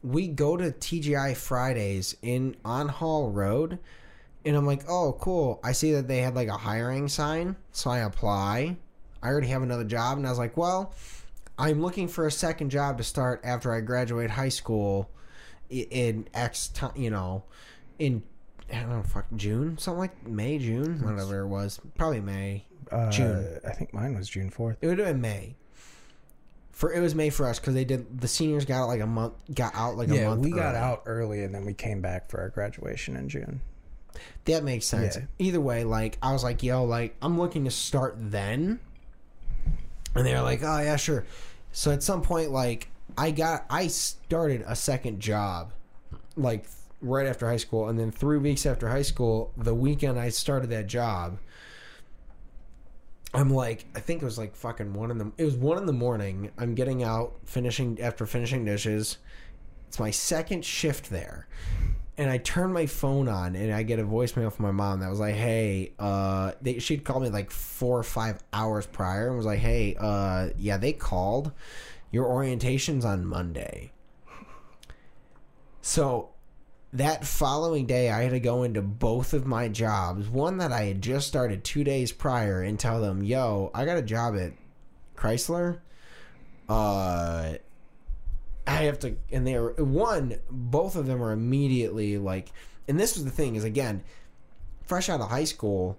we go to TGI Fridays in on Hall Road, and I'm like, oh, cool. I see that they had like a hiring sign, so I apply. I already have another job, and I was like, well, I'm looking for a second job to start after I graduate high school in X time, you know, in I don't know, fuck June, something like May, June, whatever it was, probably May. Uh, June. I think mine was June fourth. It would have been May. For it was May for us because they did the seniors got out like a month, got out like a Yeah, month. we got out early and then we came back for our graduation in June. That makes sense. Yeah. Either way, like I was like, yo, like I'm looking to start then. And they were like, oh yeah, sure. So at some point, like I got, I started a second job, like right after high school, and then three weeks after high school, the weekend I started that job. I'm like, I think it was like fucking one in the. It was one in the morning. I'm getting out, finishing after finishing dishes. It's my second shift there, and I turn my phone on, and I get a voicemail from my mom that was like, "Hey, uh, they, she'd called me like four or five hours prior, and was like, "Hey, uh, yeah, they called. Your orientation's on Monday." So that following day, I had to go into both of my jobs. One that I had just started two days prior, and tell them, "Yo, I got a job at Chrysler. Uh, I have to." And they were one. Both of them were immediately like, and this was the thing is again, fresh out of high school,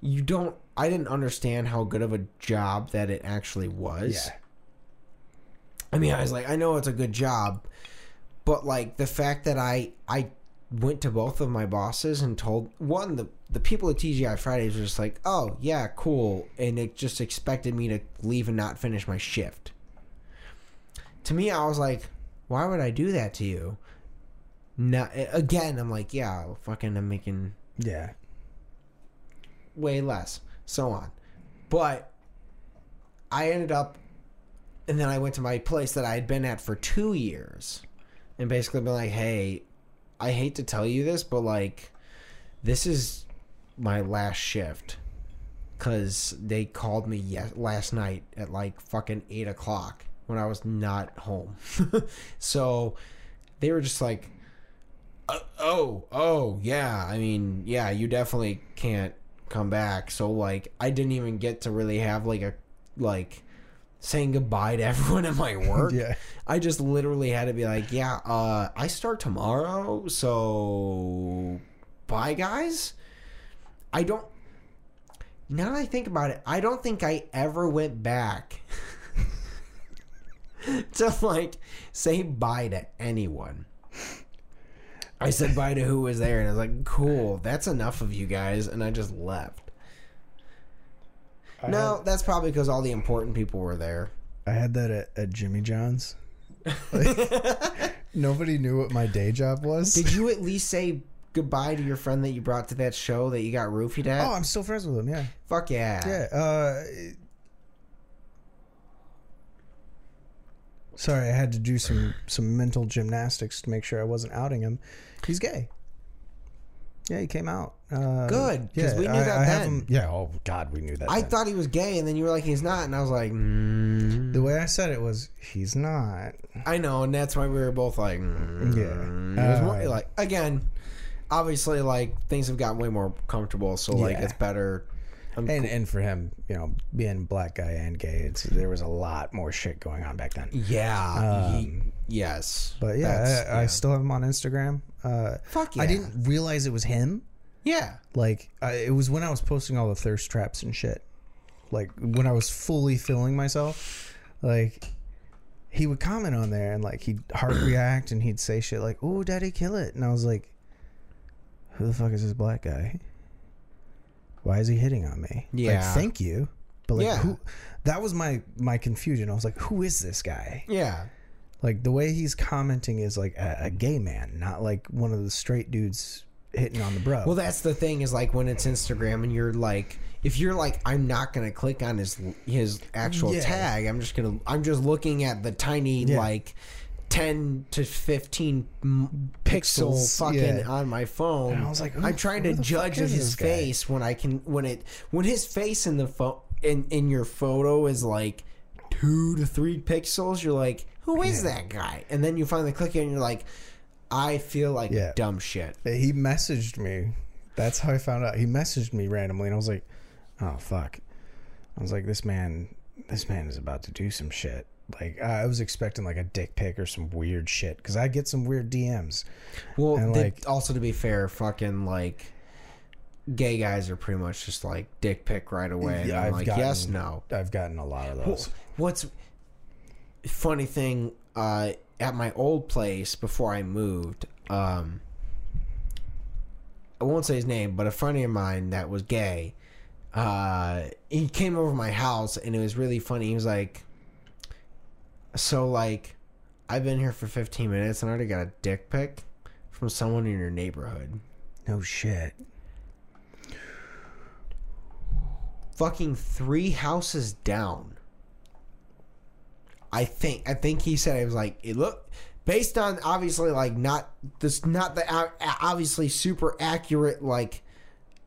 you don't. I didn't understand how good of a job that it actually was. Yeah. I mean, I was like, I know it's a good job, but like the fact that I I went to both of my bosses and told one the the people at TGI Fridays were just like, oh yeah, cool, and it just expected me to leave and not finish my shift. To me, I was like, why would I do that to you? No, again. I'm like, yeah, fucking, I'm making Yeah. way less, so on. But I ended up, and then I went to my place that I had been at for two years, and basically been like, hey, I hate to tell you this, but like, this is my last shift. Cause they called me yes, last night at like fucking eight o'clock when I was not home. (laughs) so they were just like, "Uh, oh, oh, yeah. I mean, yeah, you definitely can't come back. So like, I didn't even get to really have like a like saying goodbye to (laughs) everyone at my work. Yeah. I just literally had to be like, yeah, uh, I start tomorrow, so bye, guys. I don't. Now that I think about it, I don't think I ever went back (laughs) to like say bye to anyone. I said bye to who was there, and I was like, "Cool, that's enough of you guys," and I just left. I no, had, that's probably because all the important people were there. I had that at, at Jimmy John's. (laughs) Like, (laughs) nobody knew what my day job was. Did you at least say goodbye to your friend that you brought to that show that you got roofied at? oh, I'm still friends with him. Yeah. Fuck yeah. Yeah. Uh, sorry, I had to do some some mental gymnastics to make sure I wasn't outing him. He's gay. Yeah, he came out. Uh, Good, 'cause we knew I- that I then. him- yeah. Oh God, we knew that. I then. thought he was gay, and then you were like, he's not, and I was like, mm. the way I said it was, he's not. I know, and that's why we were both like, mm. Yeah. It was more, Uh, like again, obviously, like things have gotten way more comfortable, so like Yeah. it's better. I'm And and for him, you know, being black guy and gay, it's there was a lot more shit going on back then. yeah, he- Um, yes, But yeah, I, I still have him on Instagram. Uh, fuck yeah, I didn't realize it was him. yeah, Like I, it was when I was posting all the thirst traps and shit. Like when I was fully filling myself, like he would comment on there and like he'd heart (clears throat) react and he'd say shit like, "Oh, daddy, kill it," and I was like, "Who the fuck is this black guy? Why is he hitting on me? Yeah. like, thank you, but like Yeah. who?" That was my my confusion. I was like, "Who is this guy?" yeah, Like the way he's commenting is like a, a gay man, not like one of the straight dudes hitting on the bro. Well, that's the thing is like when it's Instagram and you're like, if you're like, I'm not gonna click on his his actual Yeah. tag. I'm just gonna, I'm just looking at the tiny Yeah. like. 10 to 15 m- pixel Pixels, fucking yeah. on my phone. And I was like, who I'm trying who to the judge fuck is his this guy? face when I can when it when his face in the pho- in in your photo is like 2 to 3 pixels, you're like, who is that guy? And then you finally click it and you're like, I feel like Yeah. dumb shit. he messaged me. That's how I found out. He messaged me randomly, and I was like, "Oh fuck!" I was like, "This man, this man is about to do some shit." Like I was expecting like a dick pic or some weird shit because I get some weird DMs. Well, And, they- like- also to be fair, fucking like gay guys are pretty much just like dick pic right away. Yeah, I'm I've like, gotten- yes, no. I've gotten a lot of those. What's funny thing uh, at my old place before I moved, um, I won't say his name, but a friend of mine that was gay, uh, he came over to my house and it was really funny. He was like, "So like, I've been here for 15 minutes and I already got a dick pic from someone in your neighborhood." No shit. fucking three houses down. I think I think he said it was like it looked based on obviously like not this not the obviously super accurate like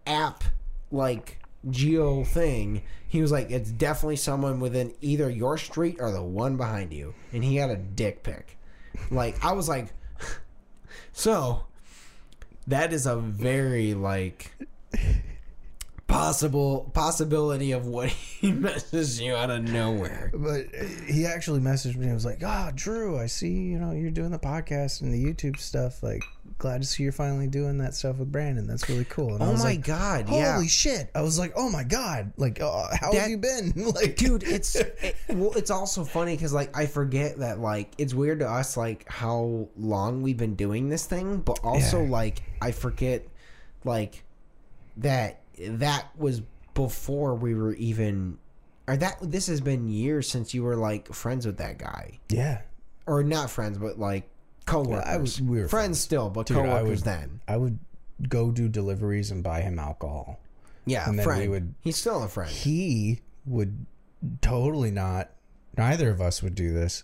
app like geo thing. He was like it's definitely someone within either your street or the one behind you, and he had a dick pic. Like I was like, (laughs) so that is a very like possible possibility of what (laughs) he messages you out of nowhere. But he actually messaged me. and was like, "Ah, Drew, I see. You know, you're doing the podcast and the YouTube stuff. Like, glad to see you're finally doing that stuff with Brandon. That's really cool." And I Oh my like, god, Holy yeah. shit! I was like, "Oh my god! Like, uh, how That- have you been? (laughs) like, Dude, it's it, well, it's also funny because like I forget that like it's weird to us like how long we've been doing this thing, but also Yeah. like I forget like that that was before we were even or that this has been years since you were like friends with that guy yeah, or not friends but like coworkers. I was- we were friends still, but Dude, I would- then. I would go do deliveries and buy him alcohol. Yeah, and then we friend. would- He's still a friend. He would totally not. Neither of us would do this.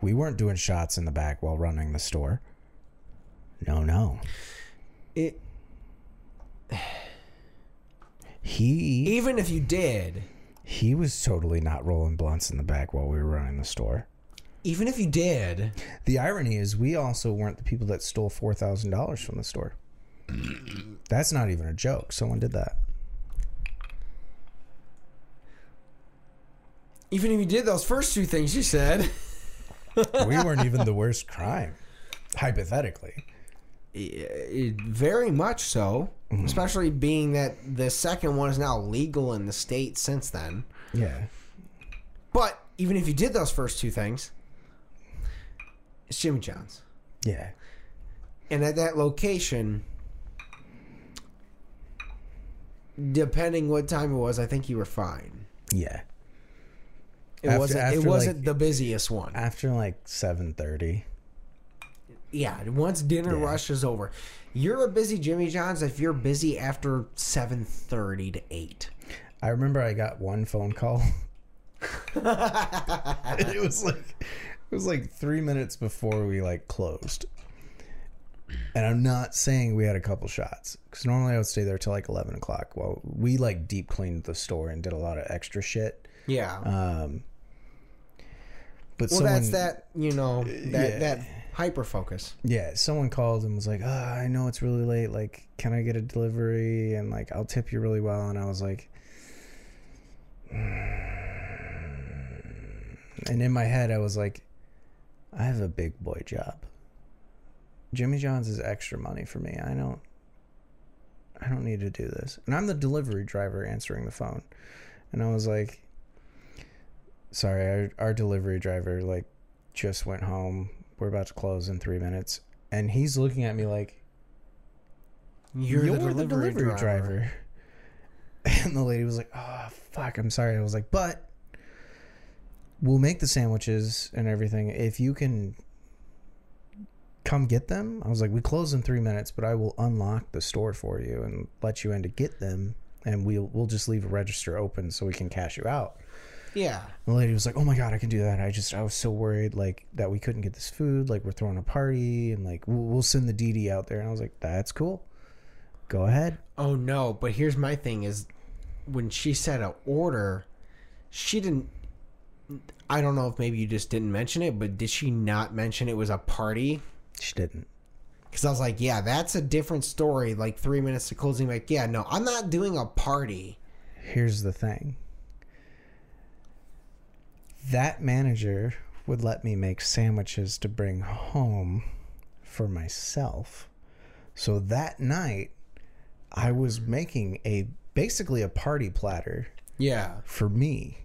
We weren't doing shots in the back while running the store. No, no. It, He even if you did, he was totally not rolling blunts in the back while we were running the store. Even if you did, The irony is, we also weren't the people that stole four thousand dollars from the store. That's not even a joke. Someone did that. even if you did those first two things you said, (laughs) We weren't even the worst crime, hypothetically. it, very much so. Mm-hmm. Especially being that the second one is now legal in the state since then. Yeah. But even if you did those first two things, it's Jimmy John's. Yeah. And at that location, depending what time it was, I think you were fine. Yeah. It After- wasn't. after, it wasn't like- the busiest one. After like seven thirty. Yeah. Once dinner Yeah. rush is over, you're a busy Jimmy John's if you're busy after seven thirty to eight. I remember I got one phone call. (laughs) (laughs) it was like it was like three minutes before we like closed. And I'm not saying we had a couple shots because normally I would stay there till like eleven o'clock. Well, we like deep cleaned the store and did a lot of extra shit. Yeah. Um, but well, someone, that's that. You know that yeah. that hyper focus. Yeah, someone called and was like, oh, "I know it's really late. Like, can I get a delivery? And like, I'll tip you really well." And I was like, (sighs) and in my head, I was like, "I have a big boy job. Jimmy John's is extra money for me. I don't, I don't need to do this." And I'm the delivery driver answering the phone, and I was like, "Sorry, our, our delivery driver like just went home. We're about to close in three minutes." And he's looking at me like, You're, you're, the delivery, driver. (laughs) And the lady was like, "Oh fuck, I'm sorry." I was like, "But we'll make the sandwiches and everything if you can come get them." I was like, "We close in 3 minutes, but I will unlock the store for you and let you in to get them and we'll we'll just leave a register open so we can cash you out." Yeah. The lady was like, "Oh my god, I can do that." I just I was so worried like that we couldn't get this food, like we're throwing a party and like we'll, we'll send the DD out there and I was like, "That's cool. Go ahead." Oh no, but here's my thing is when she said a order, she didn't I don't know if maybe you just didn't mention it, but did she not mention it was a party? She didn't. Because I was like, yeah, that's a different story. Like three minutes to closing, like, yeah, no, I'm not doing a party. Here's the thing. That manager would let me make sandwiches to bring home for myself. So that night I was making a basically a party platter Yeah. for me.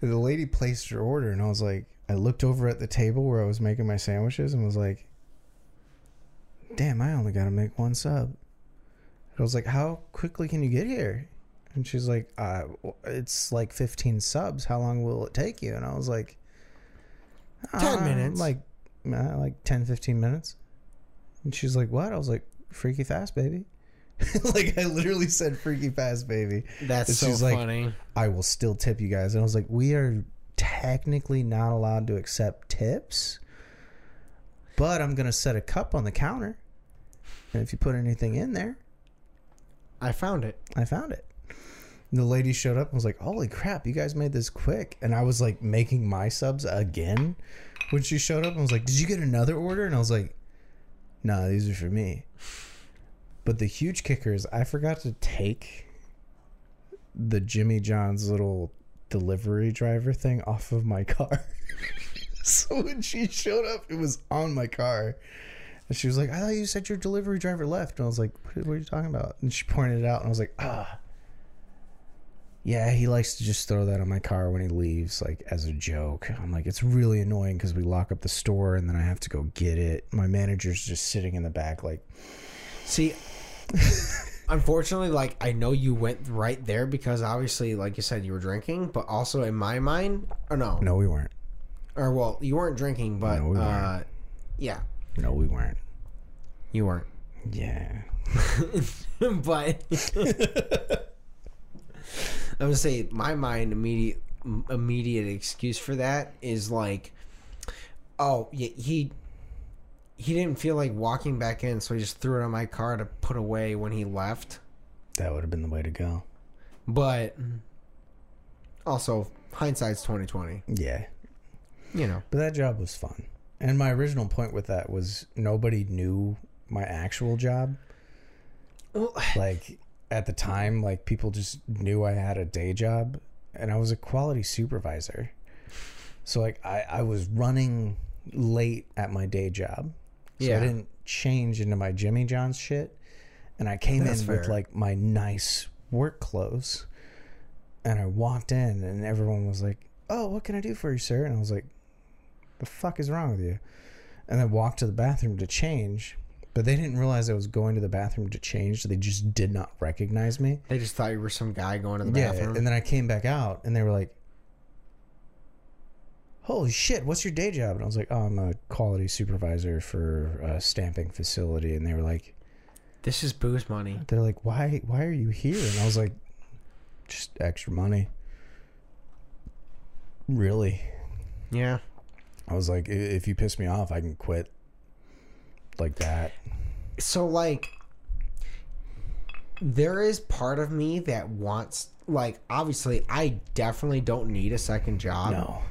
The lady placed her order, and I was like, I looked over at the table where I was making my sandwiches and was like, damn, I only got to make one sub. I was like, how quickly can you get here? And she's like, uh, it's like 15 subs. How long will it take you? And I was like, 10 "Uh, minutes." Like, uh, like 10, 15 minutes. And she's like, what? I was like, freaky fast, baby. (laughs) like, I literally said freaky fast, baby. That's And so she's like, funny. I will still tip you guys. And I was like, we are technically not allowed to accept tips, but I'm going to set a cup on the counter. And if you put anything in there, I found it. I found it. And the lady showed up and was like, holy crap, you guys made this quick. And I was like making my subs again when she showed up and was like, did you get another order? And I was like, nah, these are for me. But the huge kicker is I forgot to take the Jimmy John's little delivery driver thing off of my car. (laughs) so when she showed up, it was on my car. And she was like, I thought you said your delivery driver left. And I was like, what, are you talking about? And she pointed it out, and I was like, ah. Yeah, he likes to just throw that on my car when he leaves, like as a joke. I'm like, it's really annoying because we lock up the store and then I have to go get it. My manager's just sitting in the back, like, See, (laughs) unfortunately, like I know you went right there because obviously, like you said, you were drinking, but also in my mind, or no, no, we weren't. or well, you weren't drinking, but No, we uh, weren't. yeah. No, we weren't. You weren't. Yeah. (laughs) but I would say my mind immediate immediate excuse for that is like, oh yeah, he he didn't feel like walking back in, so he just threw it on my car to put away when he left. That would have been the way to go. But also, hindsight's twenty twenty. Yeah. You know. But that job was fun. And my original point with that was nobody knew my actual job. Well, (sighs) Like at the time, like people just knew I had a day job and I was a quality supervisor. So like I, I was running late at my day job. So Yeah. I didn't change into my Jimmy John's shit. And I came That's in with like my nice work clothes. And I walked in and everyone was like, Oh, what can I do for you, sir? And I was like, The fuck is wrong with you? And I walked to the bathroom to change. But they didn't realize I was going to the bathroom to change. So they just did not recognize me. they just thought you were some guy going to the Yeah, bathroom. and then I came back out, and they were like, "Holy shit, what's your day job?" And I was like, "Oh, I'm a quality supervisor for a stamping facility." And they were like, this is booze money. "They're like, why, why are you here?" And I was like, "Just extra money." Really, Yeah. I was like, "If you piss me off, I can quit." Like that. so like there is part of me that wants like obviously I definitely don't need a second job. No.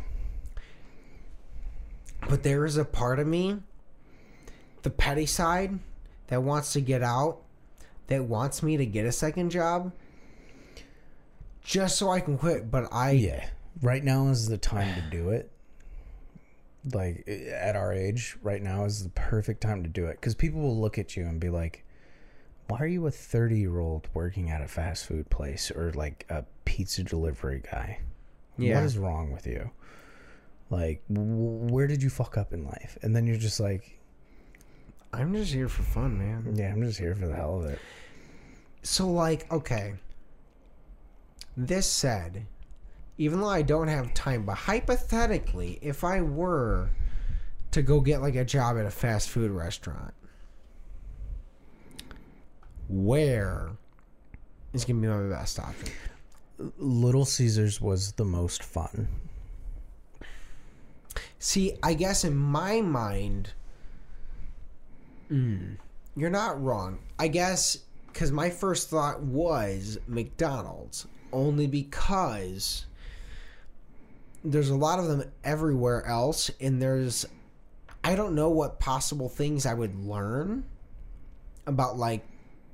But there is a part of me the petty side that wants to get out that wants me to get a second job just so I can quit, but I Yeah. Right now is the time to do it. Like at our age, right now is the perfect time to do it because people will look at you and be like, "Why are you a thirty-year-old working at a fast food place or like a pizza delivery guy? Yeah. What is wrong with you? Like, w- where did you fuck up in life?" And then you're just like, I'm just here for fun, man. "Yeah, I'm just here for the hell of it." So, like, okay. This said, even though I don't have time, but hypothetically, if I were to go get like a job at a fast food restaurant, where is gonna be my best option? Little Caesars was the most fun. See, I guess in my mind, mm, you're not wrong. I guess because my first thought was McDonald's, only because there's a lot of them everywhere else, and there's I don't know what possible things I would learn about like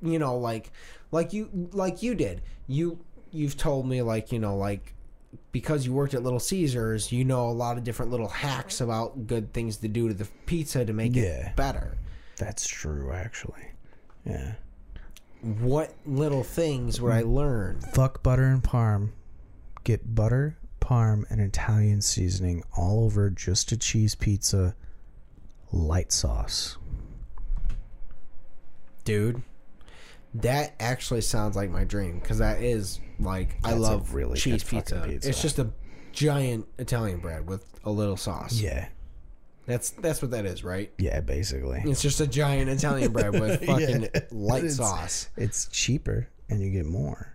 you know like like you like you did you you've told me like you know like because you worked at Little Caesars, you know a lot of different little hacks about good things to do to the pizza to make Yeah. it better. That's true, actually. Yeah. What little things would I learn? Fuck butter and parm. Get butter, parm, and Italian seasoning all over just a cheese pizza. Light sauce. Dude, that actually sounds like my dream because that is like I That's a love really cheese good fucking pizza. pizza. It's just a giant Italian bread with a little sauce. Yeah. That's that's what that is, right? Yeah, basically. It's just a giant Italian bread with (laughs) Yeah. fucking light It's- sauce. It's cheaper and you get more.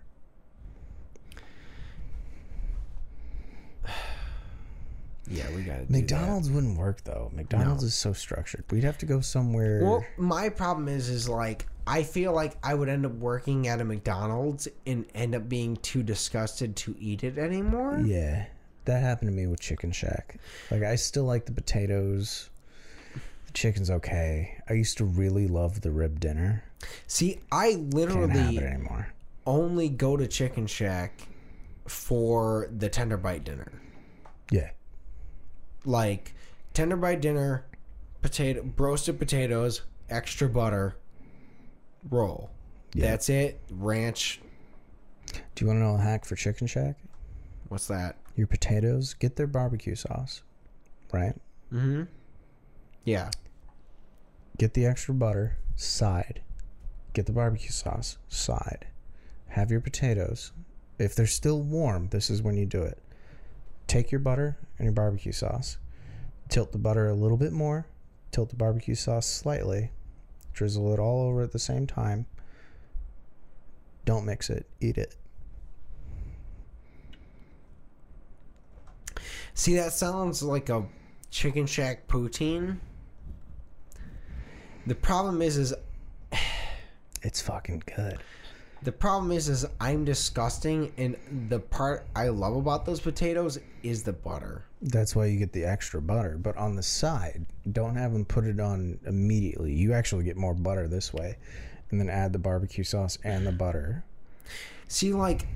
Yeah, we got to McDonald's wouldn't work though. McDonald's is so structured. We'd have to go somewhere. Well, my problem is, is like I feel like I would end up working at a McDonald's and end up being too disgusted to eat it anymore. yeah. That happened to me with Chicken Shack. Like I still like the potatoes. The chicken's okay. I used to really love the rib dinner. See, I Can't have literally it anymore. only go to Chicken Shack for the tender bite dinner. Yeah. Like tender bite dinner, potato roasted potatoes, extra butter, roll. Yeah. That's it. Ranch. Do you want to know a hack for Chicken Shack? What's that? Your potatoes, get their barbecue sauce, right? Mm-hmm. Yeah. Get the extra butter, side. Get the barbecue sauce, side. Have your potatoes. If they're still warm, this is when you do it. Take your butter and your barbecue sauce. Tilt the butter a little bit more. tilt the barbecue sauce slightly, drizzle it all over at the same time. Don't mix it, eat it. See, that sounds like a chicken shack poutine. The problem is, is (sighs) It's fucking good. The problem is, is I'm disgusting, and the part I love about those potatoes is the butter. That's why you get the extra butter. But on the side, don't have them put it on immediately. You actually get more butter this way. And then add the barbecue sauce and the butter. See, like,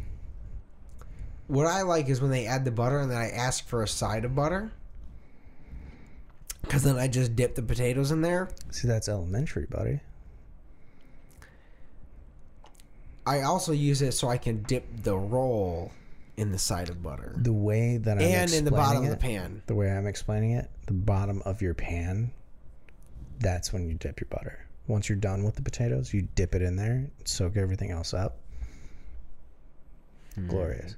what I like is when they add the butter, and then I ask for a side of butter, because then I just dip the potatoes in there. See, that's elementary, buddy. I also use it so I can dip the roll in the side of butter The way that I'm and in the bottom explaining of the pan. the way I'm explaining it, the bottom of your pan, that's when you dip your butter. Once you're done with the potatoes, you dip it in there, soak everything else up. Hmm. Glorious.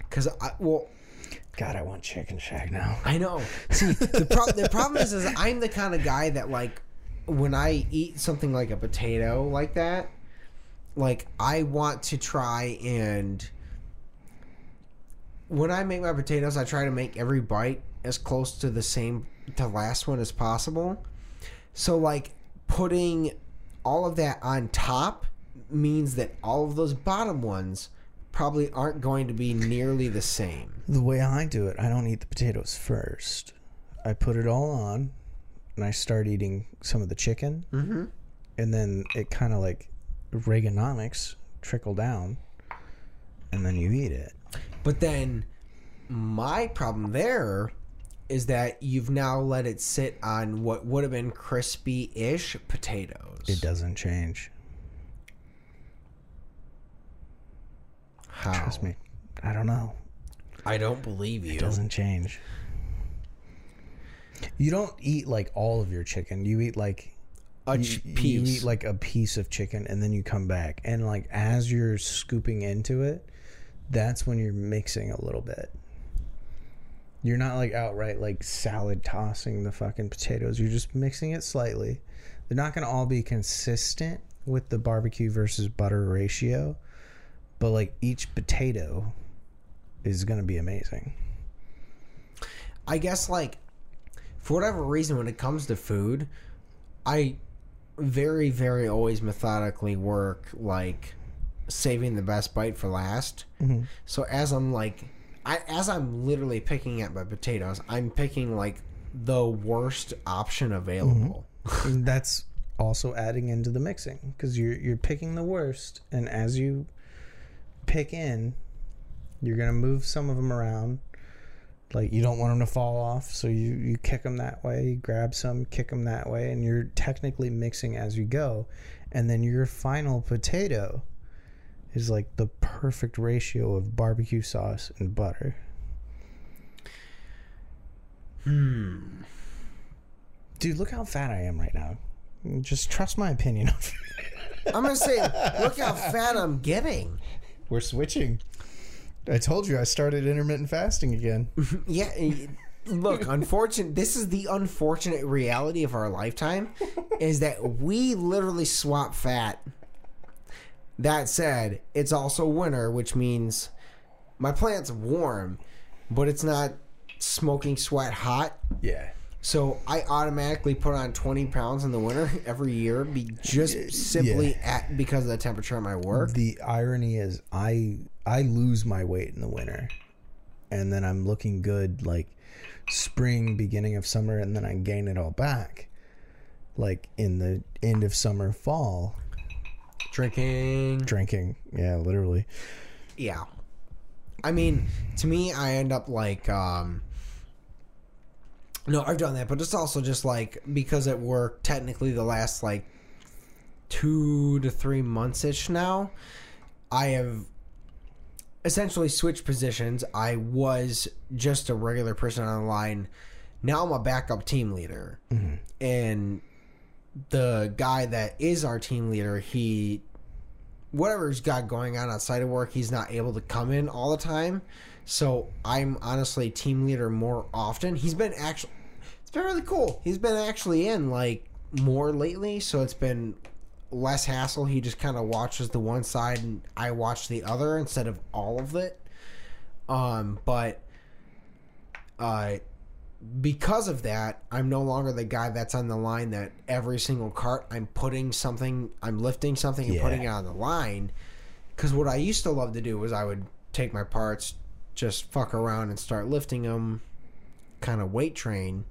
Because I well, God, I want Chicken Shack now. I know. See, the, pro- the problem is, is I'm the kind of guy that like when I eat something like a potato like that, like I want to try and when I make my potatoes, I try to make every bite as close to the same to last one as possible. So like putting all of that on top means that all of those bottom ones probably aren't going to be nearly the same. The way I do it, I don't eat the potatoes first. I put it all on, and I start eating some of the chicken, Mm-hmm. and then it kind of like Reaganomics trickle down, and then you eat it. But then my problem there is that you've now let it sit on what would have been crispy ish potatoes. It doesn't change. How? Trust me. I don't know. I don't believe you. It doesn't change. You don't eat like all of your chicken. You eat like A you, ch- you eat like a piece of chicken and then you come back and like as you're scooping into it, that's when you're mixing a little bit. You're not like outright like salad tossing the fucking potatoes. You're just mixing it slightly. They're not going to all be consistent with the barbecue versus butter ratio, but like each potato is going to be amazing. I guess like for whatever reason when it comes to food, I very very always methodically work like saving the best bite for last. Mm-hmm. So as I'm like I as I'm literally picking at my potatoes, I'm picking like the worst option available. Mm-hmm. And that's also adding into the mixing because you're you're picking the worst, and as you pick in, you're gonna move some of them around. Like you don't want them to fall off, so you you kick them that way. Grab some, kick them that way, and you're technically mixing as you go. And then your final potato is like the perfect ratio of barbecue sauce and butter. Hmm. Dude, look how fat I am right now. Just trust my opinion. I'm gonna say, look how (laughs) fat I'm getting. We're switching. I told you I started intermittent fasting again. (laughs) Yeah. eh, Look, unfortunate. This is the unfortunate reality of our lifetime, is that we literally swap fat. That said, it's also winter, which means my plant's warm, but it's not smoking sweat hot. Yeah. So I automatically put on 20 pounds in the winter (laughs) every year, be just simply at because of the temperature at my work. The irony is I I lose my weight in the winter. And then I'm looking good like spring, beginning of summer, and then I gain it all back. Like in the end of summer, fall, Drinking. drinking. Yeah, literally. Yeah. I mean, to me, I end up like, um, no, I've done that, but it's also just like because at work, technically, the last like two to three months ish now, I have essentially switched positions. I was just a regular person on the line. Now I'm a backup team leader. Mm-hmm. And the guy that is our team leader, he whatever he's got going on outside of work, he's not able to come in all the time. So I'm honestly team leader more often. He's been actually It's been really cool. He's been actually in like more lately, so it's been less hassle. He just kind of watches the one side and I watch the other instead of all of it. Um, but uh because of that, I'm no longer the guy that's on the line that every single cart I'm putting something, I'm lifting something and Yeah. putting it on the line. Because what I used to love to do was I would take my parts, just fuck around and start lifting them, kind of weight train.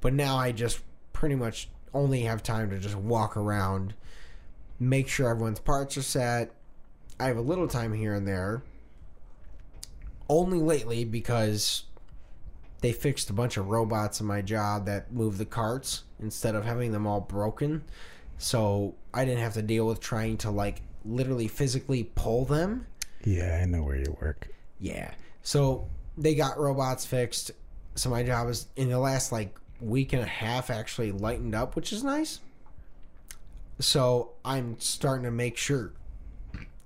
But now I just pretty much only have time to just walk around, make sure everyone's parts are set. I have a little time here and there. Only lately because they fixed a bunch of robots in my job that move the carts instead of having them all broken. So I didn't have to deal with trying to like literally physically pull them. Yeah, I know where you work. Yeah. So they got robots fixed. So my job is in the last like week and a half actually lightened up, which is nice. So I'm starting to make sure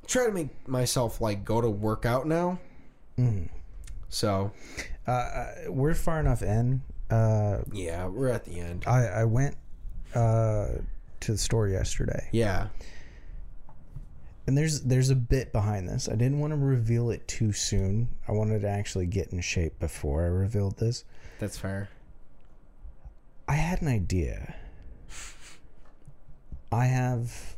try to make myself like go to workout now. Mhm. So Uh, uh, we're far enough in. Uh, yeah, we're at the end. I I went uh to the store yesterday, Yeah. And there's there's a bit behind this. I didn't want to reveal it too soon. I wanted to actually get in shape before I revealed this. That's fair. I had an idea. I have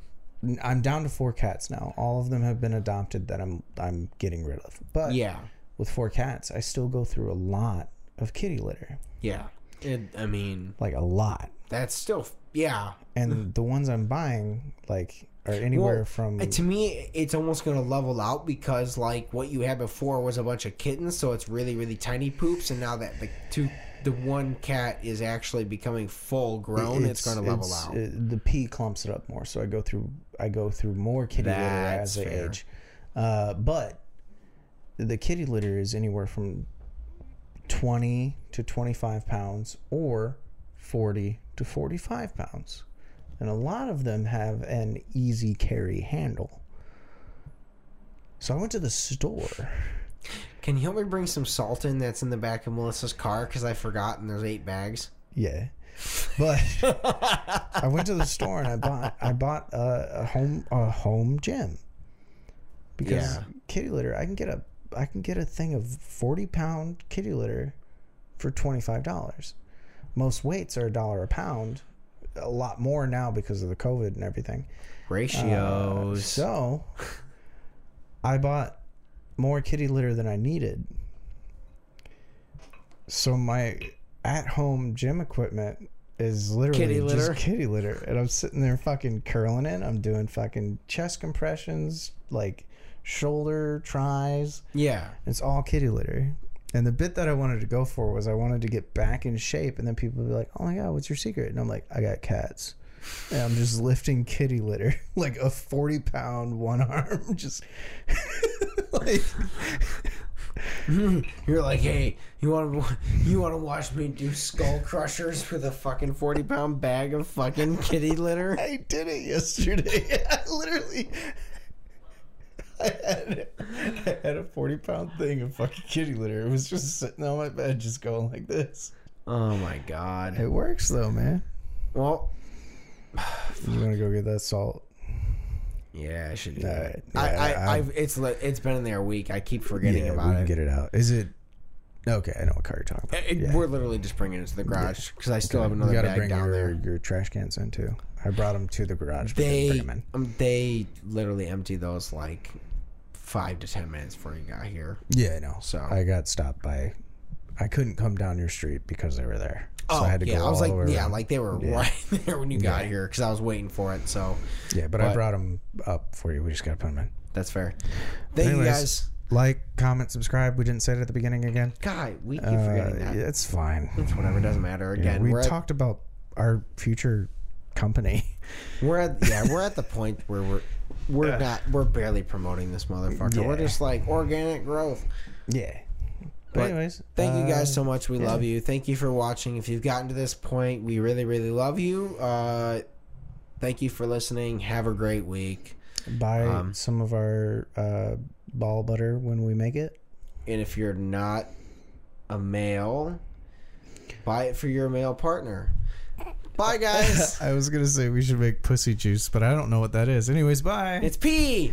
I'm down to four cats now. All of them have been adopted that I'm I'm getting rid of. But Yeah. with four cats, I still go through a lot of kitty litter. Yeah. It, I mean, Like a lot. that's still yeah. And the ones I'm buying like are anywhere Well, from to me, it's almost going to level out because like what you had before was a bunch of kittens, so it's really really tiny poops, and now that the two the one cat is actually becoming full grown, it's, going to level it's- out. it- the pee clumps it up more, so I go through I go through more kitty litter That's as they fair. age. Uh, but the kitty litter is anywhere from twenty to twenty five pounds, or forty to forty five pounds, and a lot of them have an easy carry handle. So I went to the store. Can you help me bring some salt in that's in the back of Melissa's car because I forgot and there's eight bags. Yeah. But I went to the store and I bought I bought a, a home a home gym because Yeah. kitty litter I can get a I can get a thing of forty pound kitty litter for twenty five dollars. Most weights are a dollar a pound, a lot more now because of the COVID and everything. Uh, Ratios. so I bought more kitty litter than I needed. So my at home gym equipment is literally Kitty just kitty litter. And I'm sitting there fucking curling it. I'm doing fucking chest compressions, like shoulder tries. yeah. It's all kitty litter. And the bit that I wanted to go for was I wanted to get back in shape, and then people would be like, "Oh my god, what's your secret?" And I'm like, "I got cats." And I'm just lifting kitty litter (laughs) like a 40 pound one arm, (laughs) just (laughs) like You're like, hey, you want to you want to watch me do skull crushers with a fucking forty pound bag of fucking kitty litter? I did it yesterday. I literally, I had, I had a 40 pound thing of fucking kitty litter. It was just sitting on my bed, just going like this. Oh my god. It works though, man. Well, You want to go get that salt? yeah, I should do that. right. I, Yeah, I, I- I've it's it's been in there a week. I keep forgetting yeah, about we can it. get it out. Is it okay? I know what car you're talking about. It- yeah. We're literally just bringing it to the garage because I still have you another gotta bag bring down your, there. your trash cans in too. I brought them to the garage. They um, they literally empty those like five to ten minutes before you got here. Yeah, I know. So- I got stopped by. I couldn't come down your street because they were there. So Oh I had to yeah, go I was like yeah, around. like they were Yeah. right (laughs) there when you got Yeah. here because I was waiting for it. So yeah, but, I brought them up for you. We just gotta put them in. that's fair. Thank Anyways, you guys. Like, comment, subscribe. We didn't say it at the beginning again. God, we keep Uh, forgetting that. It's fine. It's whatever. Doesn't matter. Again, we we're at, talked about our future company. we're at yeah we're at the (laughs) point where we're we're not we're barely promoting this motherfucker. We're just like organic growth. yeah. But But anyways, Thank you guys uh, so much. We yeah. love you. Thank you for watching. If you've gotten to this point, we really, really love you. Uh, thank you for listening. Have a great week. Buy um, some of our uh, ball butter when we make it. And if you're not a male, Buy it for your male partner. Bye, guys. (laughs) I was gonna say we should make pussy juice, but I don't know what that is. Anyways, bye. it's pee.